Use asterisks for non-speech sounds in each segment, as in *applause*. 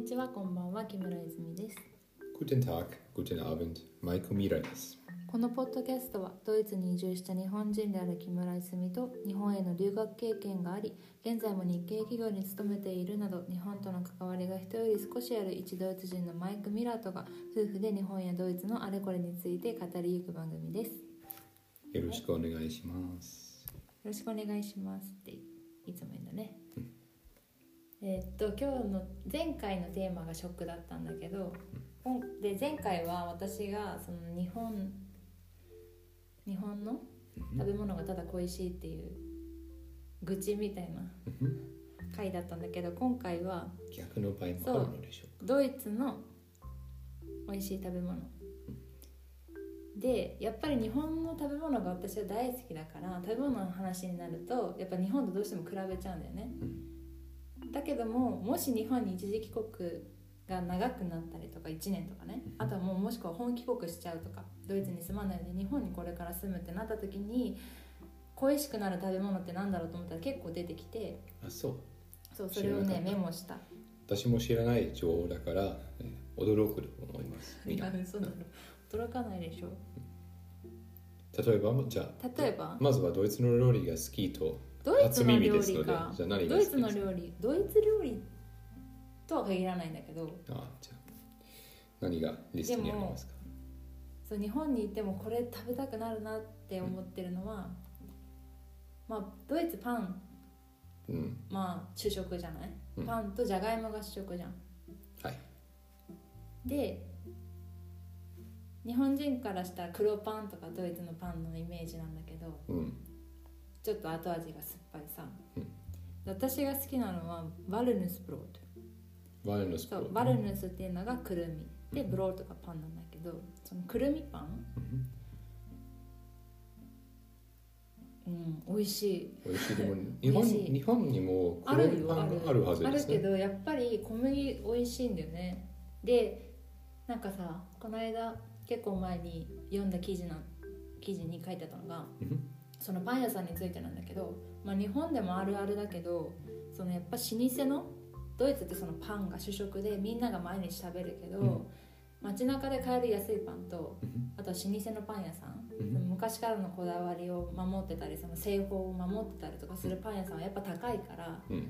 にちは、こんばんは、木村泉です。Guten Tag, guten Abend, Maiko Mira です。このポッドキャストはドイツに移住した日本人である木村泉と日本への留学経験があり現在も日系企業に勤めているなど日本との関わりが人より少しある一ドイツ人のマイク・ミラーとが夫婦で日本やドイツのあれこれについて語りゆく番組ですよよろしくお願いします。ろしくお願いしますっていつも言うんだねえーっと今日の前回のテーマがショックだったんだけど今で前回は私がその日本日本の食べ物がただ恋しいっていう愚痴みたいな回だったんだけど今回は逆の場合もあるのでしょうドイツの美味しい食べ物。でやっぱり日本の食べ物が私は大好きだから食べ物の話になるとやっぱ日本とどうしても比べちゃうんだよねだけどももし日本に一時帰国が長くなったりとか1年とかねあとはもうもしくは本帰国しちゃうとかドイツに住まないで日本にこれから住むってなった時に恋しくなる食べ物ってなんだろうと思ったら結構出てきてか。あ、そう。そうそれをねメモした私も知らない情報だから、え驚くと思います。みんな。いや嘘だろ驚かないでしょ例えば、じゃあ、例えば？まずはドイツの料理が好きと、ドイツの料理か。ドイツの料理。ドイツ料理とは限らないんだけど。あ、じゃあ、何がリストにありますか？そう日本にいてもこれ食べたくなるなって思ってるのは、まあドイツパン。うん。まあ主食じゃない、うん。パンとじゃがいもが主食じゃん。はい。で日本人からしたら黒パンとかドイツのパンのイメージなんだけどうん。ちょっと後味が酸っぱいさ、うん。私が好きなのはバルヌスブロートワインのスプロそうバルヌスっていうのがくるみ。でブロートがパンなんだけどそのくるみパン？うん。美味しい。美味しい。でも、*laughs* 日本日本にもあるよあるンがあるはずあるですね。けどやっぱり小麦美味しいんだよね。でなんかさこの間結構前に読んだ記事な記事に書いてあったのがうんそのパン屋さんについてなんだけど、まあ、日本でもあるあるだけどそのやっぱ老舗のドイツってそのパンが主食でみんなが毎日食べるけど、うん。街中で買える安いパンとうん。あとは老舗のパン屋さん、うん。昔からのこだわりを守ってたりその製法を守ってたりとかするパン屋さんはやっぱ高いから、うん。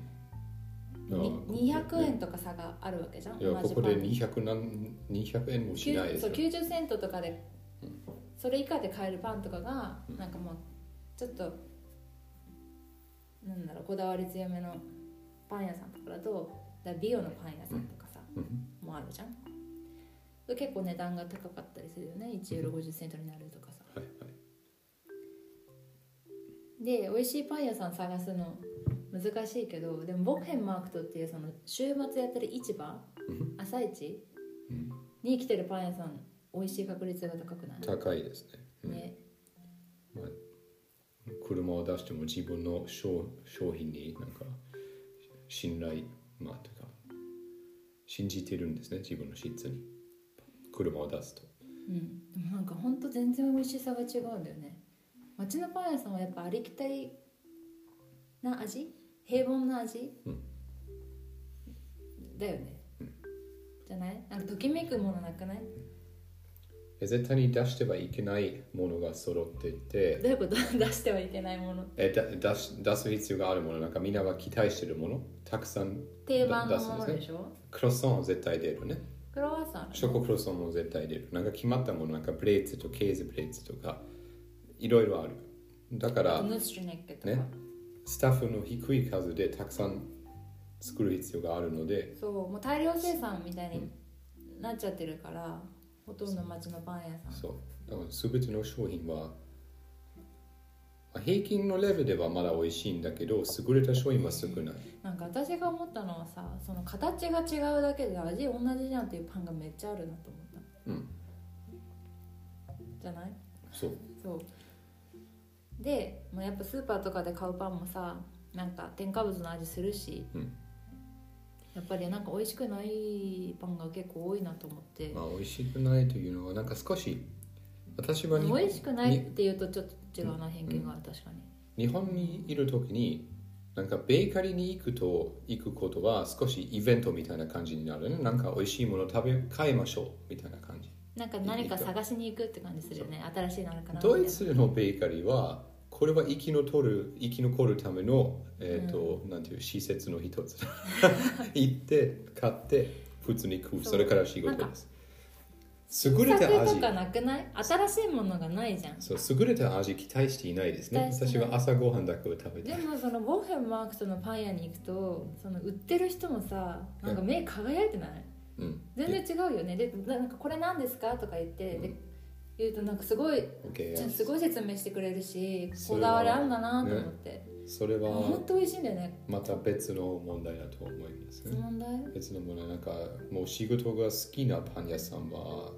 に200円とか差があるわけじゃんいやここでパンに。200何200円もしないですそうよ。90セントとかで、うん。それ以下で買えるパンとかがうん。なんかもうちょっとなんだろうこだわり強めのパン屋さんとかだとだ美容のパン屋さんとかさ、うんもあるじゃん。結構値段が高かったりするよね。1ユーロ50セントになるとかさ。はいはい。で美味しいパン屋さん探すの難しいけどでもボッヘンマークトっていうその週末やってる市場うん。朝市うん。に来てるパン屋さん美味しい確率が高くない？高いですね。うん。ね。まあ、車を出しても自分の商商品になんか信頼、まあ、というか信じてるんですね、自分の質に。車を出すと。うん、でもなんかほんと全然美味しさが違うんだよね。町のパン屋さんはやっぱありきたりな味？平凡な味、うん。だよね、じゃない？なんかときめくものなくない？え絶対に出してはいけないものが揃っていて、どういうこと？出してはいけないもの。えだ出し出す必要があるもの、なんかみんなが期待してるもの、たくさん定番のものでしょ？クロッソンは絶対出るね。クロワッサンあるショコクロッソンも絶対出る。なんか決まったもの、なんかブレーツとケーズブレーツとか、いろいろある。だから、ね。スタッフの低い数でたくさん作る必要があるので、そうもう大量生産みたいになっちゃってるから、ほとんど町のパン屋さんそう。だから全ての商品は、まあ平均のレベルではまだ美味しいんだけど、優れた商品は少ない。なんか私が思ったのはさその形が違うだけで味同じじゃんっていうパンがめっちゃあるなと思ったうん。じゃない？そう。そうで、まあ、やっぱスーパーとかで買うパンもさなんか添加物の味するし、うんやっぱりなんか美味しくないパンが結構多いなと思って、まあ美味しくないというのは、なんか少し、私はに美味しくないっていうとちょっと違うな偏見がある確かに。日本にいる時になんかベーカリーに行くと行くことは少しイベントみたいな感じになるね。なんか美味しいもの食べ買いましょうみたいな感じ。なんか何か探しに行くって感じするよね。新しいのあるかなドイツのベーカリーはこれは生き残る生き残るための、えーとなんていう施設の一つ。*laughs* 行って買って普通に食う。それから仕事です。優優れた味。とかなくない？新しいものがないじゃん。そう優れた味期待していないですね。私は朝ごはんだけを食べて。でもそのボーヘンマークトのパン屋に行くとその売ってる人もさなんか目輝いてない？うん。全然違うよね。でなんかこれ何ですか？とか言ってで言うとなんかすごい OK ちゃんすごい説明してくれるしこだわりあんだなと思って、それは本当美味しいんだよね。また別の問題だと思いますね。問題？別の問題。なんかもう仕事が好きなパン屋さんは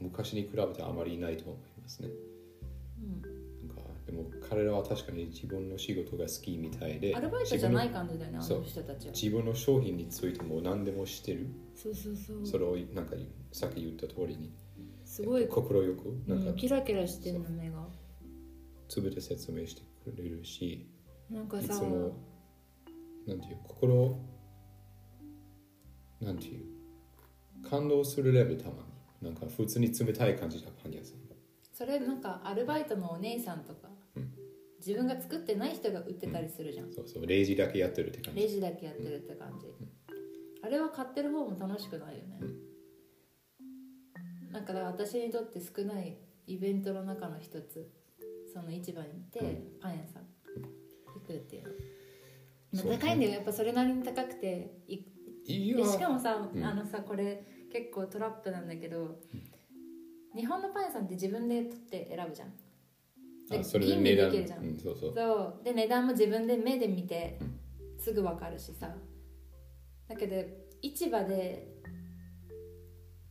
昔に比べてあまりいないと思いますね。うん。なんかでも彼らは確かに自分の仕事が好きみたいでアルバイトじゃない感じだよねあの人たちは。自分の商品についても何でも知ってる。そうそうそう。それをなんかさっき言った通りにすごい、心よく？なんかうん、キラキラしてるの目が。全て説明してくれるしいなんかさつもなんていう心なんていう感動するレベルたまに。なんか普通に冷たい感じだパン屋さんそれなんかアルバイトのお姉さんとか、うん。自分が作ってない人が売ってたりするじゃん、そうそう。レイジだけやってるって感じ。レジだけやってるって感じ、あれは買ってる方も楽しくないよね、なんかだから私にとって少ないイベントの中の一つ。その市場に行って、うん。パン屋さん。行くっていうの、まあ、高いんだよ。やっぱそれなりに高くていいしかもさ、うん。あのさこれ結構トラップなんだけど、日本のパン屋さんって自分で取って選ぶじゃん。であそれで値段。できるじゃん。うん、そうそう。そう。で値段も自分で目で見てすぐ分かるしさ。だけど市場で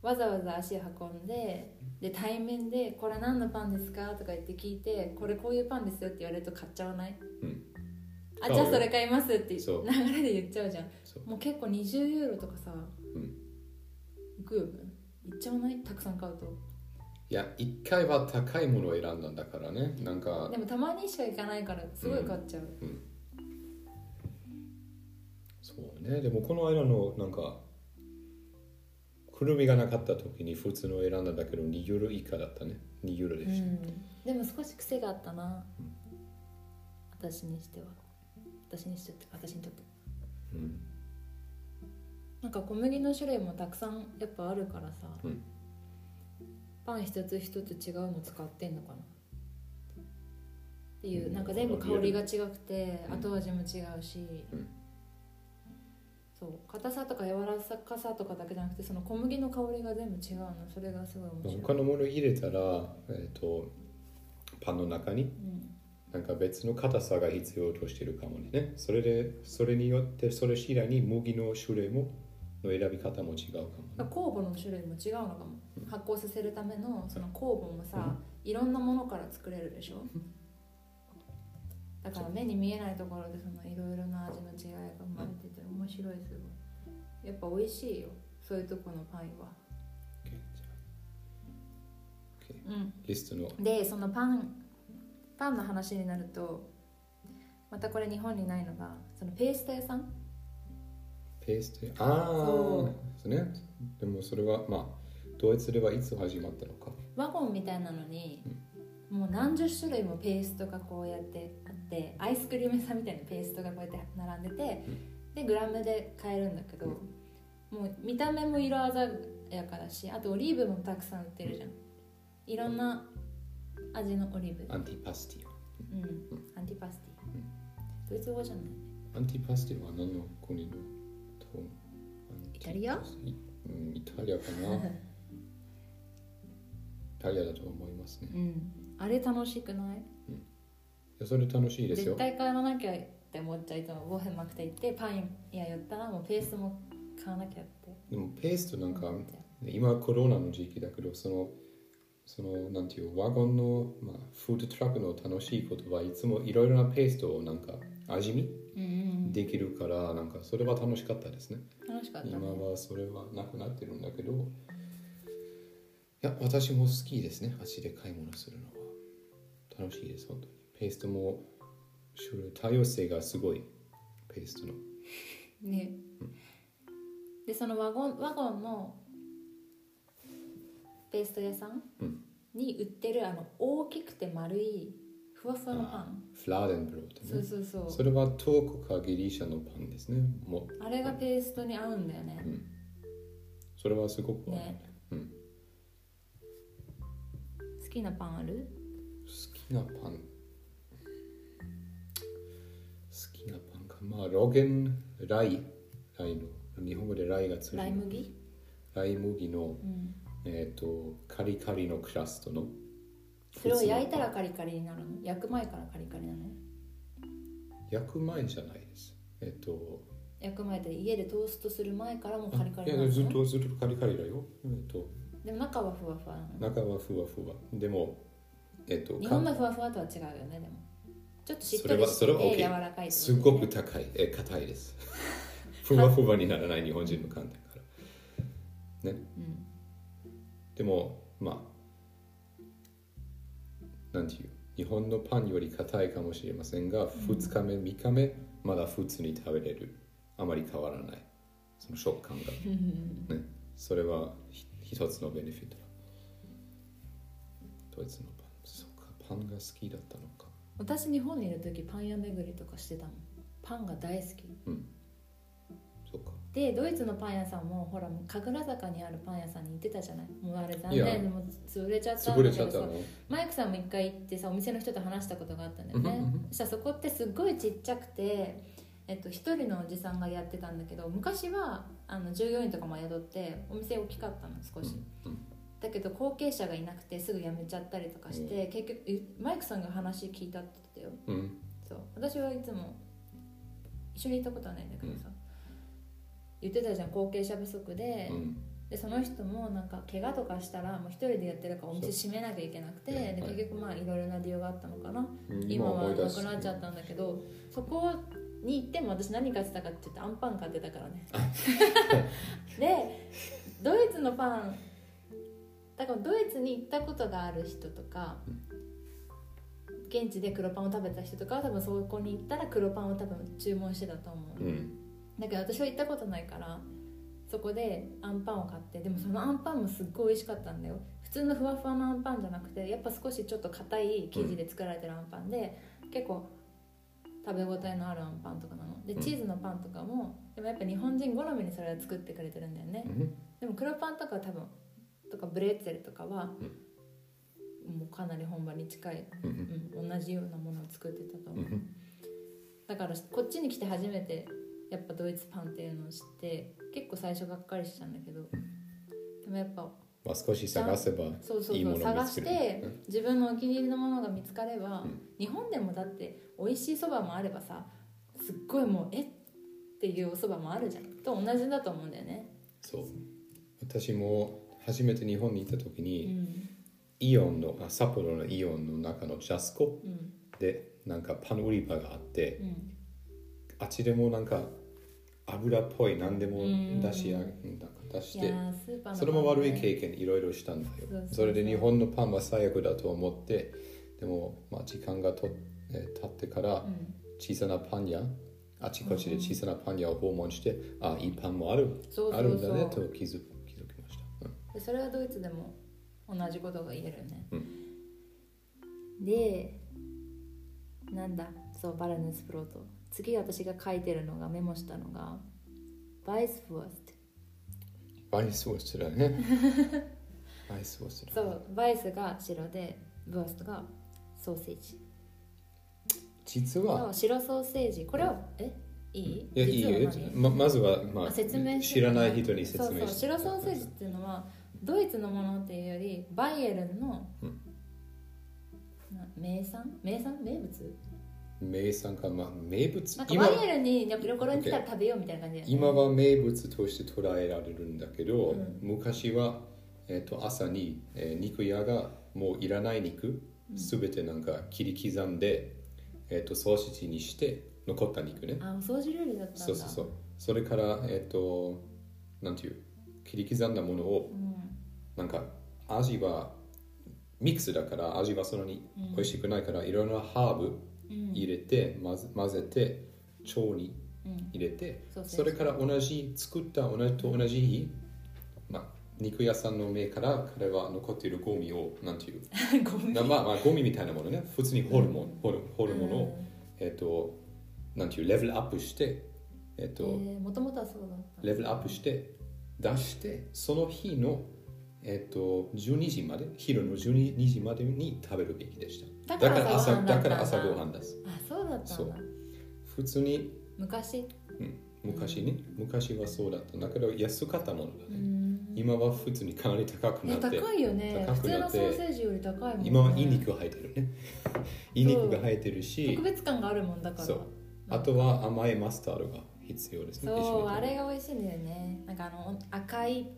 わざわざ足運んでで対面で「これ何のパンですか?」とか言って聞いて「これこういうパンですよ」って言われると買っちゃわない、うんあじゃあそれ買いますって流れで言っちゃうじゃん。もう結構20ユーロとかさ、うん。いくよね。いっちゃわない？たくさん買うと。いや一回は高いものを選んだんだからね。なんか。でもたまにしか行かないからすごい買っちゃう、そうね。でもこの間のなんかくるみがなかった時に普通の選んだんだけど2ユーロ以下だったね。2ユーロでした、うん、でも少し癖があったな、私にしては。私にして私にとって。うん。なんか小麦の種類もたくさんやっぱあるからさ、うん。パン一つ一つ違うの使ってんのかな。っていううん。なんか全部香りが違くてうん。後味も違うし、うんそう硬さとか柔らかさとかだけじゃなくてその小麦の香りが全部違うの。それがすごい面白い、他のもの入れたら、えー、とパンの中にうん、なんか別の硬さが必要としてるかもね。それでそれによってそれ次第に麦の種類もの選び方も違うかも、ね、酵母の種類も違うのかも。発酵させるためのその酵母もさいろんなものから作れるでしょだから目に見えないところでそのいろいろな味の違いが生まれてて面白いすごい。やっぱ美味しいよ。そういうとこのパンは。OK じゃあ OK うん。リストのでそのパンパンの話になるとまたこれ日本にないのがそのペースト屋さん。ペーストああそそうね。でもそれはまあドイツではいつ始まったのか。ワゴンみたいなのに、もう何十種類もペーストがこうやってあってアイスクリーム屋さんみたいなペーストがこうやって並んでて、でグラムで買えるんだけど、もう見た目も色鮮やかだしあとオリーブもたくさん売ってるじゃん。いろんな味のオリーブ。アンティパスティうん。アンティパスティ、ドイツ語じゃない？アンティパスティは何の国のとイタリア？うんイタリアかな。*laughs* イタリアだと思いますね。うん。あれ楽しくないい？やそれ楽しいですよ。絶対買わなきゃって思っちゃいつもボーヘンマクテ行ってパン屋寄ったらもうペーストも買わなきゃって。でもペーストなんか今コロナの時期だけどそのそのなんていうワゴンの、まあ、フードトラックの楽しいことはいつもいろいろなペーストをなんか味見うんうん。できるからなんかそれは楽しかったですね。うん楽しかったね。今はそれはなくなってるんだけどいや私も好きですね足で買い物するのは。楽しいです本当にペーストもそれ多様性がすごいペーストの。ね、でそのワゴンワゴンのペースト屋さんうん。に売ってるあの大きくて丸いふわふわのパあン。フラーデンブロードそうねそうそう。それはトークかギリシャのパンですね。もう。あれがペーストに合うんだよね。うん。それはすごく合うね。うん。好きなパンある？好きなパンまあロゲンライライの日本語でライがつるライ麦？ライ麦の、うん。えっ、とカリカリのクラストの。それを焼いたらカリカリになるの？焼く前からカリカリなの？焼く前じゃないです。えっ、と焼く前って家でトーストする前からもうカリカリいなの？やずっとずっとカリカリだよ。えっ、とでも中はふわふわなの。中はふわふわ。でもえっ、と日本のふわふわとは違うよねでもちょっとしっとりしてそれはそれは OK て柔らかいってことすごく高い。え硬いです。*laughs* ふわふわにならない日本人の観点から。ね。うんでもまあなんていう日本のパンより硬いかもしれませんが、2日目3日目まだ普通に食べれる。あまり変わらない。その食感が。*laughs* ね。それはひ一つのベネフィットだ。ドイツのパン。そっかパンが好きだったのか私日本にいる時パン屋巡りとかしてたもん。パンが大好き。うん。そっか。でドイツのパン屋さんもほら神楽坂にあるパン屋さんに行ってたじゃない。もうあれ残いや。念でも潰れちゃったん潰だけどさ。れちゃったの？マイクさんも一回行ってさお店の人と話したことがあったんだよね。うんうんうんそしたらそこってすっごいちっちゃくてえっと、一人のおじさんがやってたんだけど昔はあの従業員とかも雇ってお店大きかったの少し、うんだけど後継者がいなくてすぐ辞めちゃったりとかして、結局えマイクさんが話聞いたって言ってたよ。うん。そう。私はいつも一緒に行ったことはないんだけどさ、言ってたじゃん後継者不足で,、うん。でその人もなんか怪我とかしたらもう一人でやってるからお店閉めなきゃいけなくてではい。結局まあいろいろな理由があったのかな、うん。今はなくなっちゃったんだけどそこに行っても私何買ってたかって言ってアンパン買ってたからね。*laughs* でドイツのパンだからドイツに行ったことがある人とか現地で黒パンを食べた人とかは多分そこに行ったら黒パンを多分注文してたと思う、うん。だけど私は行ったことないからそこでアンパンを買ってでもそのアンパンもすっごい美味しかったんだよ。普通のふわふわのアンパンじゃなくてやっぱ少しちょっと硬い生地で作られてるアンパンで、結構食べ応えのあるアンパンとかなの。でうん。チーズのパンとかもでもやっぱ日本人好みにそれは作ってくれてるんだよね、うん。でも黒パンとか多分とかブレッツェルとかは、もうかなり本場に近い、うんうん、同じようなものを作ってたと思う、うんだからこっちに来て初めてやっぱドイツパンっていうのを知って結構最初がっかりしたんだけどでもやっぱまあ少し探せばそうそういいものを見そう探してうん。自分のお気に入りのものが見つかれば、うん。日本でもだって美味しいそばもあればさすっごいもうえっていうおそばもあるじゃん。と同じだと思うんだよね。そう。私も初めて日本に行った時うに、ん。イオンのあ札幌のイオンの中のジャスコうん。でなんかパン売り場があってうん。あっちでもなんか油っぽい何でもうん。出しやなんか出いしてそれも悪い経験いろいろしたんだよ。それで日本のパンは最悪だと思ってでも、まあ、時間がと、えー経ってからうん。小さなパン屋あちこちで小さなパン屋を訪問して、あいいパンもあるあるんだねと気づ気づきました、うんでそれはドイツでも同じことが言えるよね、うん。でなんだそうバラヌスプロート。次私が書いてるのがメモしたのがバイスフォーストバイスウォーストだね。バイスウォー *laughs* ストだそうバイスが白でブーストがソーセージ。実は。そう白ソーセージ。これをえ？いい？いやいいよ。ままずは、まあ、あ説明して。知らない人に説明そうそうして白ソーセージっていうのはドイツのものっていうよりバイエルンの、うん。な名産？名産？名物？名産か、まあ、名物。なんか今バイエルンに旅行に来たら食べようみたいな感じね。今は名物として捉えられるんだけど、うん。昔は、えー、と朝に、えー肉屋がもういらない肉すべてなんか切り刻んで、えー、とソーセージにして残った肉ね。あお掃除料理だったそうそうそう。それからえっ、となんていう切り刻んだものをうんなんか味はミックスだから味はそんなに美味しくないから、いろんなハーブうん。入れて混ぜ混ぜて腸にうん。入れてそれから同じ作った同じと同じ日、まあ、肉屋さんの目から彼は残っているゴミをなんていう？*laughs* ゴミ。なまあまあゴミみたいなものね。普通にホルモン、ホルホルモンを、うん。えっ、となんていう？レベルアップしてえっ、と、えー、もともとはそうだった。レベルアップして出してその日のえっ、と12時まで？昼の12時までに食べるべきでした。だからら朝朝ごはんだから朝ごはんですあそうだったんだ。普通に、昔？うん、昔ね。昔はそうだった。んだけど安かったものだうね、ん。今は普通にかなり高くなって。高いよね。普通のソーセージより高いもん、ね、今はインニクが入ってるね。インニクが入ってるし。特別感があるもんだから。そう。あとは甘いマスタードが必要ですね。そうにあれが美味しいんだよね。なんかあの赤い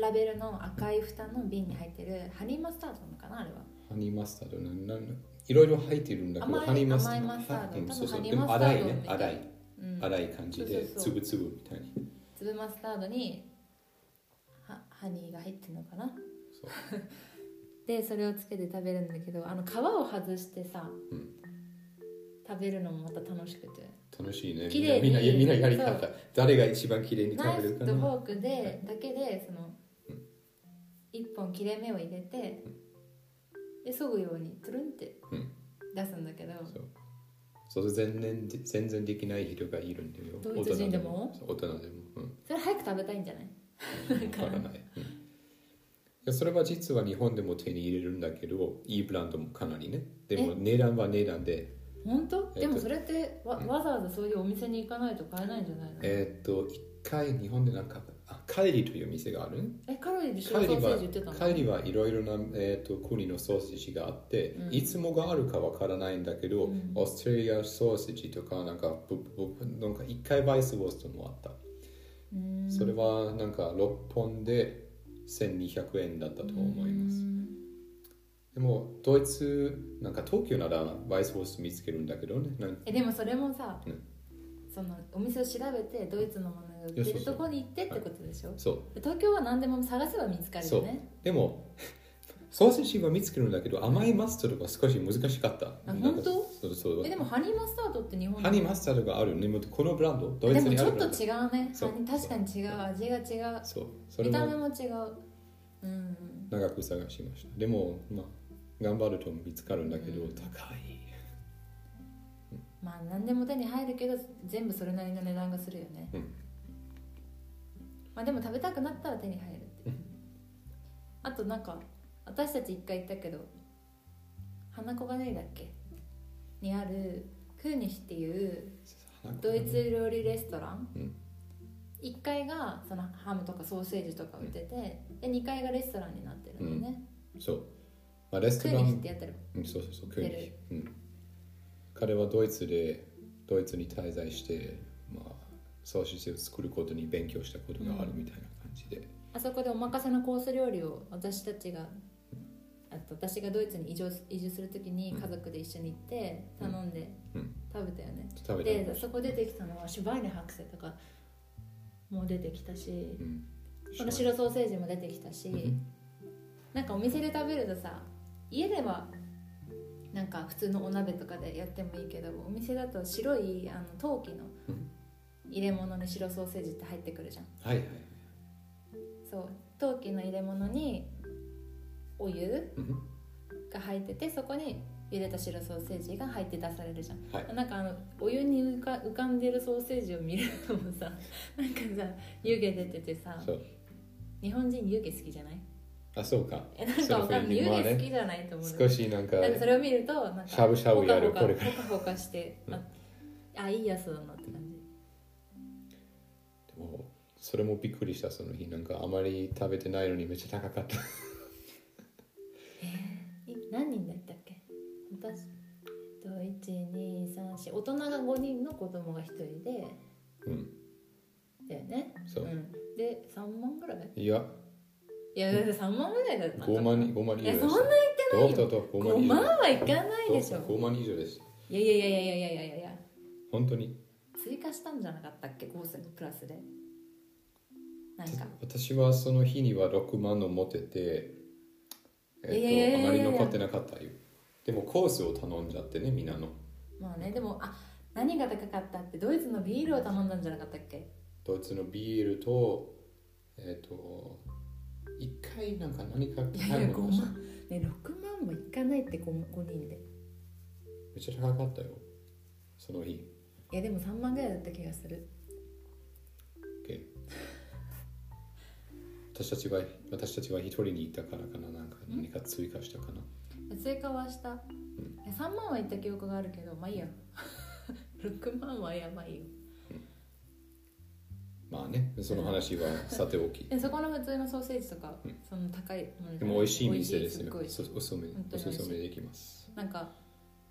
ラベルの赤い蓋の瓶に入ってるハニーマスタードなのかなあれは。ハニーマスタードななないろいろ入ってるんだけどハニーマスタード甘いマスタード。はいうそうそう。でも粗いマスタードね粗い。うん。粗い感じでそうそうそう。つぶつぶみたいに。粒マスタードにはハニーが入ってるのかな？*laughs* でそれをつけて食べるんだけどあの皮を外してさ、うん。食べるのもまた楽しくて。楽しいね。みんなみんなやりそ方誰が一番綺麗にナイ食べるかな。フとフォークでだけでその一本切れ目を入れてで削ぐようにトゥルンってうん。出すんだけどそう。そう全然全然できない人がいるんだよ。ドイツ人でも？大人でも。うん。それ早く食べたいんじゃない？わからない、うん。いやそれは実は日本でも手に入れるんだけどいいブランドもかなりね。でも値段は値段で。本当？えっとでもそれってわうん。わざわざそういうお店に行かないと買えないんじゃないの？えーっと一回日本でなんかあカイリという店がある？えカロリーで白ソーセーカイリはジ売ってたの？カイリはいろいろな、えー、と国のソーセージがあって、うん。いつもがあるかわからないんだけど、うん。オーストラリアソーセージとかなんかぶぶなんか一回バイスボーストもあった、うーん。それはなんか6本で1200円だったと思います。うん。でもドイツなんか東京ならバイスボースト見つけるんだけどねなんえでもそれもさ、うんそのお店を調べてドイツのものが売ってるとこに行ってってことでしょ？そう。で東京は何でも探せば見つかるよね。でもソーセージは見つけるんだけど甘いマスタードが少し難しかった。あ本当？そうそう。えでもハニーマスタードって日本ハニーマスタードがあるね。このブランドドイでもツにあるブランド。ちょっと違うね。そう。確かに違う。味が違う。そう。それ見た目もも違う。うん。長く探しました。でもまあ頑張ると見つかるんだけど、うん高いまあ何でも手に入るけど全部それなりの値段がするよね、うん。まあでも食べたくなったら手に入るっていう。あとなんか私たち一回行ったけど花小金井だっけ？にあるクーニシっていうドイツ料理レストラン、うん。1階がそのハムとかソーセージとか売ってて、で2階がレストランになってるんだよね、そう、まあ、レスクーニシっトランてやってる。うんそうそうそうクーニシ、うん、彼はドイツでドイツに滞在して、まあ、ソーセージを作ることに勉強したことがあるみたいな感じで、あそこでお任せのコース料理を私たちがあと私がドイツに移住移住するときに家族で一緒に行って頼んでうん。食べたよね、食べたでそこ出てきたのはシュバイネ白菜とかも出てきたしうん。その白ソーセージも出てきたし、うん。なんかお店で食べるとさ家ではなんか普通のお鍋とかでやってもいいけどお店だと白いあの陶器のうん。入れ物に白ソーセージって入ってくるじゃん。はいはいそう。陶器の入れ物にお湯うん。が入っててそこに茹でた白ソーセージが入って出されるじゃん、はい。なんかあのお湯に浮か浮かんでるソーセージを見るのもさなんかさ湯気出ててさ日本人湯気好きじゃない？あそうか。えなんかわかんない。湯気まあね。好きじゃないと思う、少しなんかなんかそれを見るとなんかしゃぶしゃぶやるこれから。ほかほかして、ああいいやつだなって感じ。でもそれもびっくりしたその日。なんかあまり食べてないのにめっちゃ高かった。い何人だったっけ？私。と1234大人が5人の子供が1人で。うん。だよね。そう、ん、で3万ぐらい？いやいやだって3万ぐらいだった5万5万以上ですいやそんな言ってないよ。どうぞどうぞ5万5以上万はいかないでしょ。5万以上です。いやいやいやいやいやいやいや。いや本当に。追加したんじゃなかったっけ？コースにプラスで。なんか。私はその日には6万の持ってて、いやいやいやいやえっとあまり残ってなかったよでもコースを頼んじゃってねみんなの。まあねでもあ何が高かったってドイツのビールを頼んだんじゃなかったっけ？ドイツのビールとえっ、と一回なんか何かいやいや5買い物した万ね6万もいかないって 5, 5人でめっちゃ高かったよ。その日。いやでも3万ぐらいだった気がする。OK 私たちは私たちは一人にいたからかな。なんか何か追加したかな。追加はした、いや3万は行った記憶があるけどまあいいや。*laughs* 6万はやばいよまあねその話はさておき。でそこの普通のソーセージとか、その高いものでも美味しい店ですよ。すおすすめおすすめできます。なんか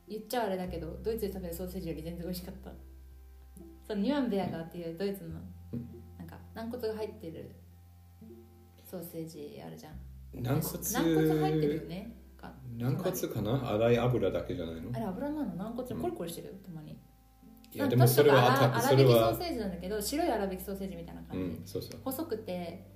言っちゃあれだけどドイツで食べるソーセージより全然美味しかった。そのニュアンベアガーっていうドイツのうん。なんか軟骨が入ってるソーセージあるじゃん。軟骨軟骨入ってるよね。か軟骨かな？粗い油だけじゃないの？あれ油なの？軟骨コリコリしてる？よたまにいやでもそれはあ粗粗挽きソーそれは。セージなんだけど白い粗挽きソーセージみたいなう感じ、んそうそう。細くて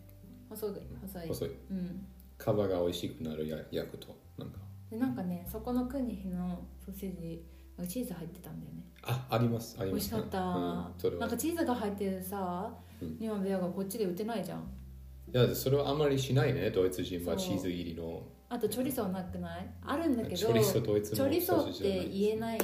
細い細い。細い。うん。皮が美味しくなるや焼くとなんか。でなんかねそこのクニヒのソーセージチーズ入ってたんだよね。あありますあります。美味しかった、うん、それは。なんかチーズが入ってるさ、うん。ニュアンベアがこっちで売ってないじゃん。いやそれはあんまりしないねドイツ人はそう。チーズ入りの。あとチョリソーなくない？あるんだけどチョリソードイツのチョリソーって言えない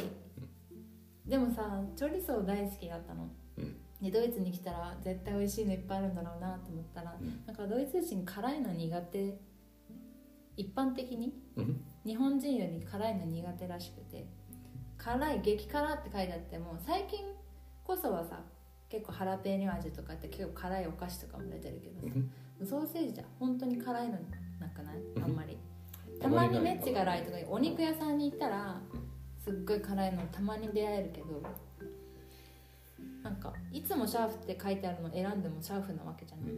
でもさチョリソー大好きだったの、うん。でドイツに来たら絶対美味しいのいっぱいあるんだろうなと思ったら、うん。なんかドイツ人辛いの苦手。一般的に？うん。日本人より辛いの苦手らしくて。辛い激辛って書いてあっても最近こそはさ結構ハラペーニョ味とかって結構辛いお菓子とかも出てるけどさ、ソーセージじゃ本当に辛いのなくない？あんまり。たまにメッチ辛いとかお肉屋さんに行ったらすっごい辛いのたまに出会えるけどなんかいつもシャーフって書いてあるの選んでもシャーフなわけじゃない、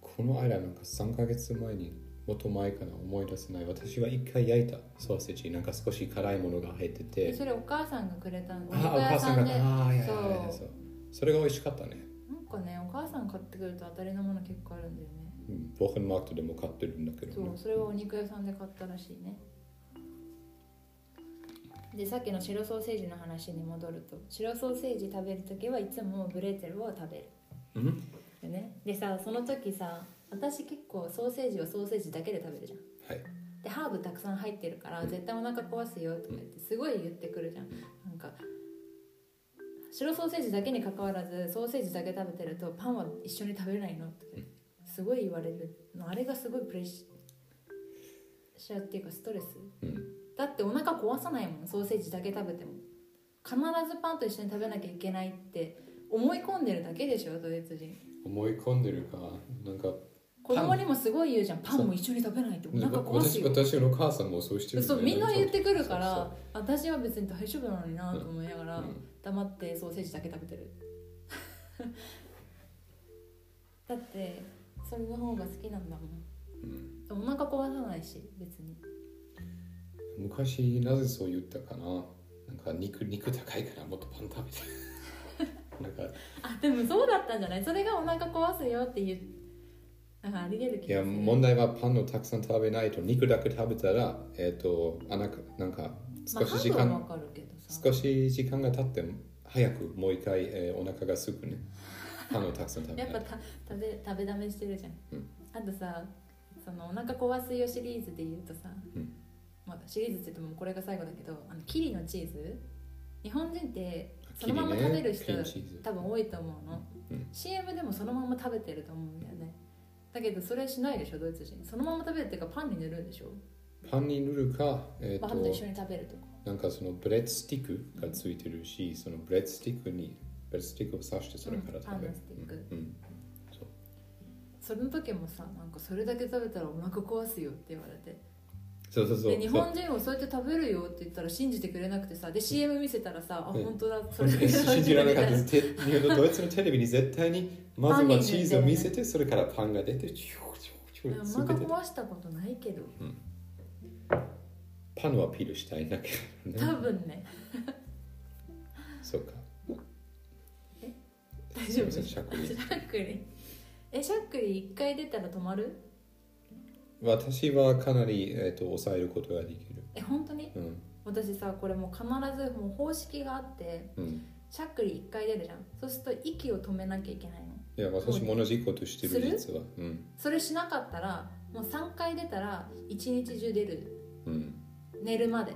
この間なんか3ヶ月前にもっと前かな思い出せない。私は一回焼いたソーセージなんか少し辛いものが入ってて。でそれお母さんがくれたの？おあ肉お母さんがああいやそう。そう。それが美味しかったね。なんかねお母さん買ってくると当たりのもの結構あるんだよね。うん。ボーヘンマークトでも買ってるんだけどね。そうそれはお肉屋さんで買ったらしいねでさっきの白ソーセージの話に戻ると白ソーセージ食べる時はいつもブレーテルを食べる。うん？よね。でさその時さ私結構ソーセージはソーセージだけで食べるじゃん。はい。でハーブたくさん入ってるから絶対お腹壊すよとか言ってすごい言ってくるじゃん。なんか白ソーセージだけにかかわらずソーセージだけ食べてるとパンは一緒に食べれないのとか言ってすごい言われるの。あれがすごいプレッシャーっていうかストレス。うんだってお腹壊さないもん。ソーセージだけ食べても。必ずパンと一緒に食べなきゃいけないって思い込んでるだけでしょドイツ人。思い込んでるか。なんか子供にもすごい言うじゃん。パン。も一緒に食べないとお腹壊す私よ私の母さんもそうしてるそうみんな言ってくるから私は別に大丈夫なのになと思いながらそううん。黙ってソーセージだけ食べてる。だってそれの方が好きなんだもうん。んお腹壊さないし別に昔なぜそう言ったかな？なんか肉肉高いからもっとパン食べて。*laughs* なんか。あでもそうだったんじゃない？それがお腹壊すよっていうなんかありえるいや気がする。問題はパンをたくさん食べないと肉だけ食べたらえっ、とあなんかなんかまあ少し時間、ハーブはわかるけどさ。少し時間が経って早くもう一回、えーお腹がすくね。パンをたくさん食べやっぱた食べ食べだめしてるじゃん、うん。あとさそのお腹壊すよシリーズで言うとさ、うんまあ、シリーズって言ってもこれが最後だけどあのキリのチーズ？日本人ってそのまま食べる人、ね多分多いと思うの、うん。CM でもそのまま食べてると思うんだよね。だけどそれしないでしょドイツ人。そのまま食べるっていうかパンに塗るんでしょ？パンに塗るか、えー、とパンと一緒に食べるとか。なんかそのブレッドスティックがついてるし、そのブレッドスティックにブレッドスティックを刺してそれから食べる、うん。その時もさなんかそれだけ食べたらお腹壊すよって言われてそうそうそう。で日本人はそうやって食べるよって言ったら信じてくれなくてさで CM 見せたらさあうん。本当だそれ信じられなかった。てドイツのテレビに絶対にまずはチーズを見せて、それからパンが出て、チューチューチューたいなお腹つけて壊したことないけど。パンはピールしたいんだけど多ね。分ね。そうか。大丈夫？しゃっくりえしゃっくり一回出たら止まる？私はかなり、えー、と抑えることができる。え本当に？うん、私さこれもう必ずもう方式があってうん。しゃっくり1回出るじゃん。そうすると息を止めなきゃいけないの。いや私も同じことしてするる実は。うん。それしなかったらもう3回出たら一日中出る。うん。寝るまで。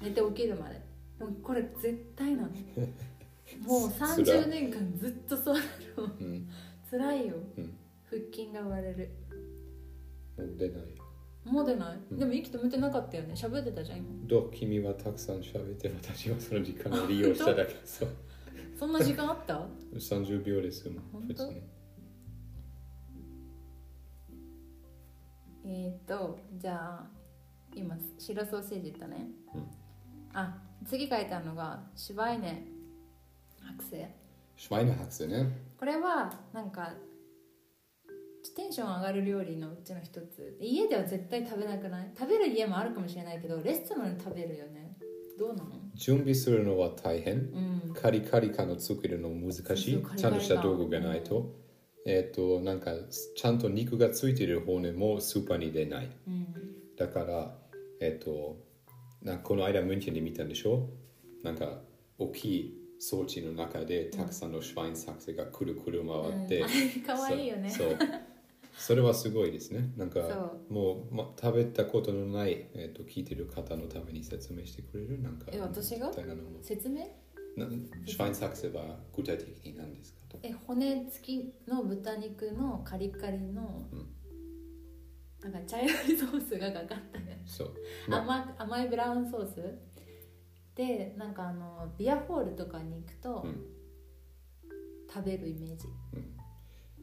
寝て起きるまで。もうこれ絶対なの。*laughs* もうつら。い30年間ずっとそうなの。うん。辛いよ、うん。腹筋が割れる出ない。もう出ない、うん。でも息止めてなかったよね？喋ってたじゃん今。どう？君はたくさん喋って私はその時間を利用しただけ。そう。*laughs* そんな時間あった？30秒ですも普通に。えっ、ー、とじゃあ今白ソーセージ言ったね、うん。あ次書いてあるのがシュバイネ剥製シュワイナハクセね。これはなんかテンション上がる料理のうちの一つ。家では絶対食べなくない？食べる家もあるかもしれないけどレストランで食べるよね。どうなの？準備するのは大変。うん。カリカリ感を作るの難しい。ちゃんとした道具がないと。えっ、となんかちゃんと肉がついてる骨もスーパーに出ない。うん。だからえっ、となんかこの間ムンチェンで見たんでしょ？なんか大きい装置の中でたくさんのシュワインサクセがくるくる回って、うん、*laughs* かわいいよね。そうそれはすごいですね。なんかそもう、ま、食べたことのない、えー、と聞いてる方のために説明してくれるなんかえ私が？説明？なシュワインサクセは具体的に何ですかと。え骨付きの豚肉のカリカリの、うん。なんか茶色いソースがかかったねそう、まあ、甘甘いブラウンソース？でなんかあのビアホールとかに行くと、うん。食べるイメージ、うん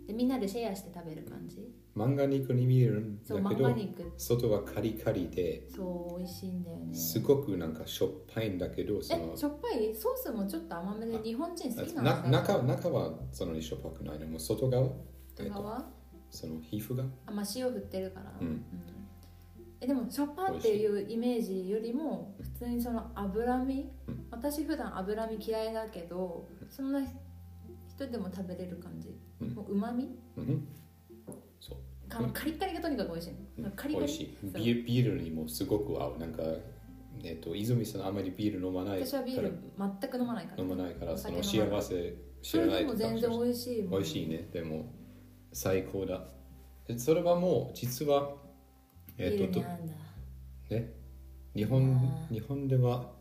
でみんなでシェアして食べる感じ。漫画肉に見えるんそうだけど外はカリカリでそう美味しいんだよね。すごくなんかしょっぱいんだけどそのえしょっぱい？ソースもちょっと甘めで日本人好きななの？か中中はそんなにしょっぱくないのもう外側、えーと外側その皮膚が？あまあ塩振ってるから、うん。えでもしょっぱっていうイメージよりも普通にその脂身、うん。私普段脂身嫌いだけどそんな人でも食べれる感じ、うん。もううまみうん。そう。あのカリカリがとにかく美味しい。の、カリカリ？美味しい。ビールビールにもすごく合う。なんかえっ、と泉さんあまりビール飲まない私はビール全く飲まないから。飲まないからおその幸せ知それでらないとも全然美味しい美味しいね。でも最高だ。でそれはもう実はえっ、とね？日本日本では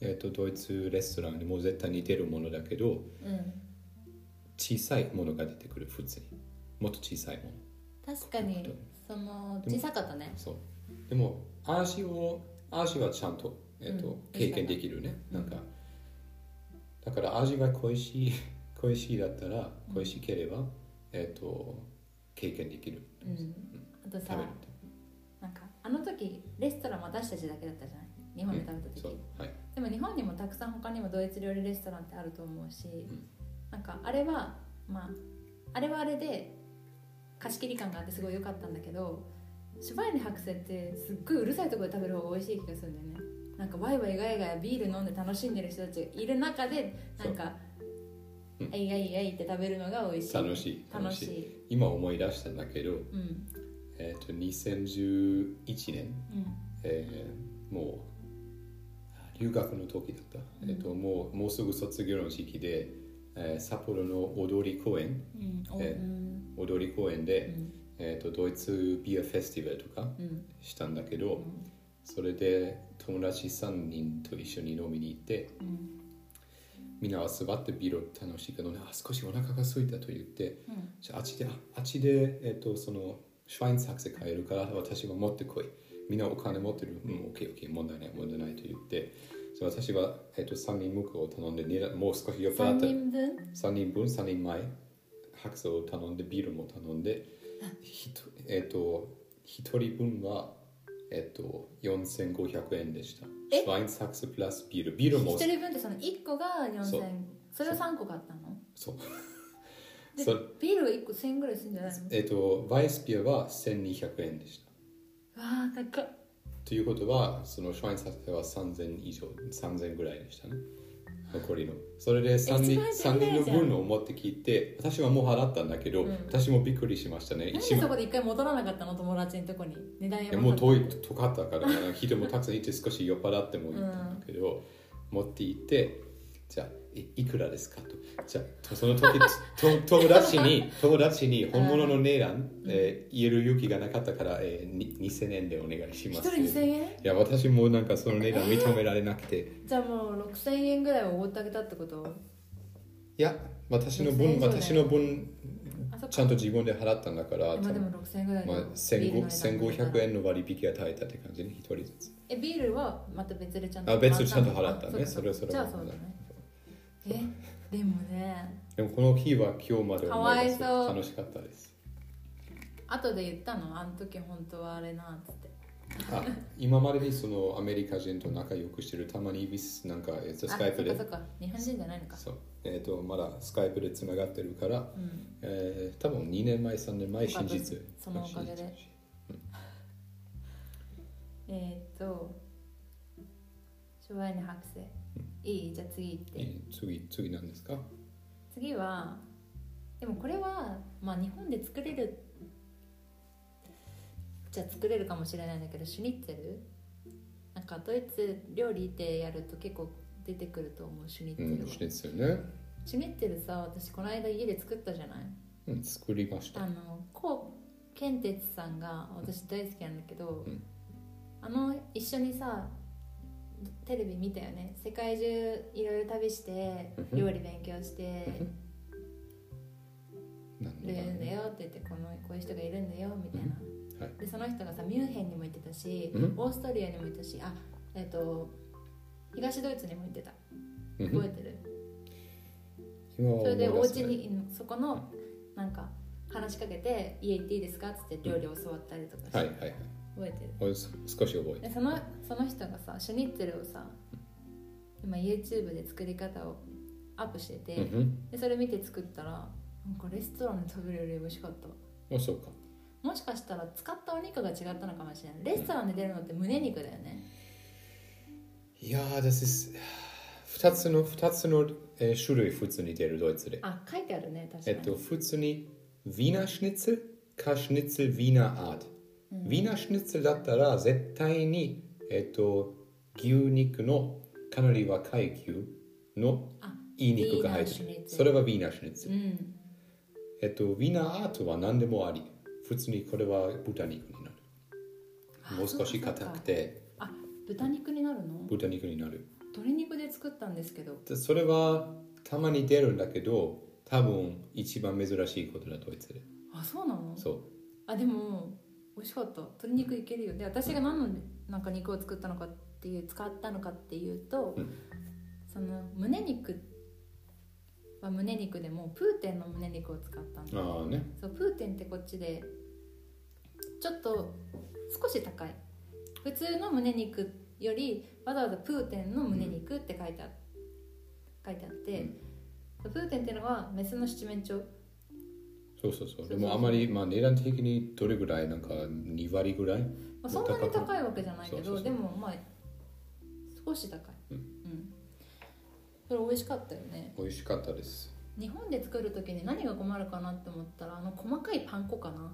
えっ、とドイツレストランにも絶対似てるものだけどうん小さいものが出てくる普通に。もっと小さいもの。確かにその小さかったね。そう。でも味を味はちゃんと,、えっとうん経験できるね、うん。なんかだから味が恋しい *laughs* 恋しいだったら恋しければ、えっと経験できる、うん。あとさ食べるなんかあの時レストラン私たちだけだったじゃない？日本で食べた時、そう。はい。でも日本にもたくさん他にもドイツ料理レストランってあると思うし、んなんかあれはまああれはあれで貸し切り感があってすごい良かったんだけどシュバイネってすっごいうるさいところで食べる方が美味しい気がするんだよね。なんかワイワイガヤガヤビール飲んで楽しんでる人たちがいる中でなんかそううん「あいあいあい」って食べるのが美味しい。楽しい。楽しい。今思い出したんだけど、うん。えっと2011年、うんえーもう留学の時だった、うんえっともうもうすぐ卒業の時期で、えー札幌の踊り公園。うん。おえうん。踊り公園うで、ん。えー、とドイツビアフェスティバルとかうん。したんだけど、それで友達3人と一緒に飲みに行ってうん。みんなは座ってビールを楽しいけどねあ少しお腹が空いたと言ってうん。じゃああっちでああっちで、えー、とそのシュワインサクセ買えるから私は持ってこい。みんなお金持ってる。うんオッケーオッケー問題ない問題ないと言ってそう私は、えー、と3人向こうを頼んでねもう少し酔っ払3った人分？3人分3人前。白菜を頼んでビールも頼んでひとえっ、と1人分はえっ、と4500円でした。え？ワインサックスプラスビールビールも。一人分ってその1個が4000そう。それを3個買ったの？そう。でそビールが1個1000円ぐらいするんじゃないの？えっ、とバイスビアは1200円でした。わあ高っということはそのシュワインサックスは3000以上3000ぐらいでしたね。残りの。それで3人一番三人の分を持ってきて私はもう払ったんだけど、うん。私もびっくりしましたね。なんでそこで一回戻らなかったの？友達のとこに。値段いややもう遠い遠かったから人もたくさんいて少し酔っ払ってもいいんだけど、持って行ってじゃあいいくらですか？と。じゃあその時と友達に友達に本物の値段、えー言える勇気がなかったから、えー、に2000円でお願いします一人2000円いや私もなんかその値段認められなくて、じゃあもう6000円ぐらいおごってあげたってこといや私の分私の分ちゃんと自分で払ったんだから、まあでも6000円ぐらいでまあ、ビールの値段1500円の割引が耐えたって感じに一人ずつえビールはまた別でちゃんとあ別にちゃんと払ったねそれはそれはじゃあそうだねえでもね。でもこの日は今日までかわいそう。楽しかったです。後で言ったのあの時本当はあれなっつって。あ今までにそのアメリカ人と仲良くしてるたまにビスなんか、えっと、あスカイプで。そっかそっか。日本人じゃないのか。そう。えっとまだスカイプでつながってるから、うん。えー、多分2年前3年前真実。そのおかげで。えーっとシュワイネ博士いい？じゃあ次行って。えー次次なんですか？次はでもこれはまあ日本で作れるじゃあ作れるかもしれないんだけどシュニッツェル？なんかドイツ料理でやると結構出てくると思うシュニッツェルは、うんしてですよね、シュニッツェルさ私この間家で作ったじゃない？うん、作りました。あのコウケンテツさんが私大好きなんだけど、うん。あの一緒にさテレビ見たよね。世界中いろいろ旅してうん。料理勉強してるだんだよって言ってこのこういう人がいるんだよみたいな、はい。でその人がさミュンヘンにも行ってたし、うん。オーストリアにも行ったしあえっ、と東ドイツにも行ってた。うん。覚えてる、それでお家にうんそこのなんか話しかけて「家行っていいですか?」っつって料理教わったりとかして、はいはいはい覚えてる。おす少し覚えてでそのその人がさシュニッツェルをさ今 YouTube で作り方をアップしてて、る、うん。でそれ見て作ったらなんかレストランで食べるより美味しかった。うん、あそうか。もしかしたら使ったお肉が違ったのかもしれない。レストランで出るのって胸肉だよね。いやー、das ist 2つの二つの、えー種類普通に出るドイツで。あ書いてあるね確かに、えっと、普通に Wiener Schnitzel か Schnitzel Wiener Art。Wiener Schnitzel だったら絶対に、えっと、牛肉のかなり若い牛のあいい肉が入ってる。ウィーナーシュニッツェそれは Wiener Schnitzel。うんえっと、Wiener Art は何でもあり。普通にこれは豚肉になる。あもう少し硬くてあ豚肉になるの？豚肉になる。鶏肉で作ったんですけどでそれはたまに出るんだけど、多分一番珍しいことだ、ドイツで。あそうなの？そう。あでも美味しかった。鶏肉いけるよで私が何のなんか肉を作ったのかっていう使ったのかっていうと、うん。その胸肉。は胸肉でもプーテンの胸肉を使ったんだああね。そうプーテンってこっちでちょっと少し高い。普通の胸肉よりわざわざプーテンの胸肉って書いてあ書いてあって、プーテンっていうのはメスの七面鳥そうそうそう。でもあまり、まあ、値段的にどれぐらいなんか2割ぐらい？まあ、そんなに高いわけじゃないけどでもまあ少し高い、うん。うん。それ美味しかったよね。美味しかったです。日本で作る時に何が困るかなって思ったらあの細かいパン粉かな、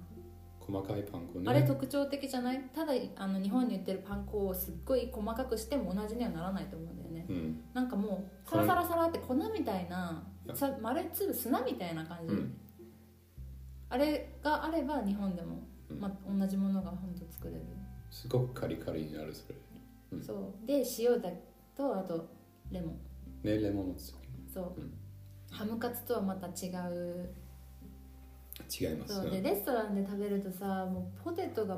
細かいパン粉ね。あれ特徴的じゃない？ただあの日本に売ってるパン粉をすっごい細かくしても同じにはならないと思うんだよね。うん。なんかもうサラサラサラって粉みたいなや。さ丸い粒砂みたいな感じ、うんあれがあれば日本でも、うん。まあ、同じものが本当作れる。すごくカリカリになるそれ。うん。そう。で塩だとあとレモン。ね、レモンのつ。そう、うん。ハムカツとはまた違う。違います。そう。でね。レストランで食べるとさもうポテトが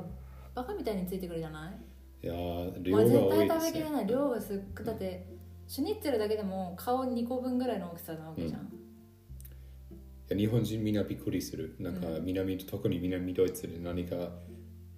バカみたいについてくるじゃない？いや量あ、が多いです絶対食べきれね。ない。量がすっごい。だってシュニッツェルだけでも顔2個分ぐらいの大きさなわけじゃん、日本人みんなびっくりする。なんかう南、特に南ドイツで何か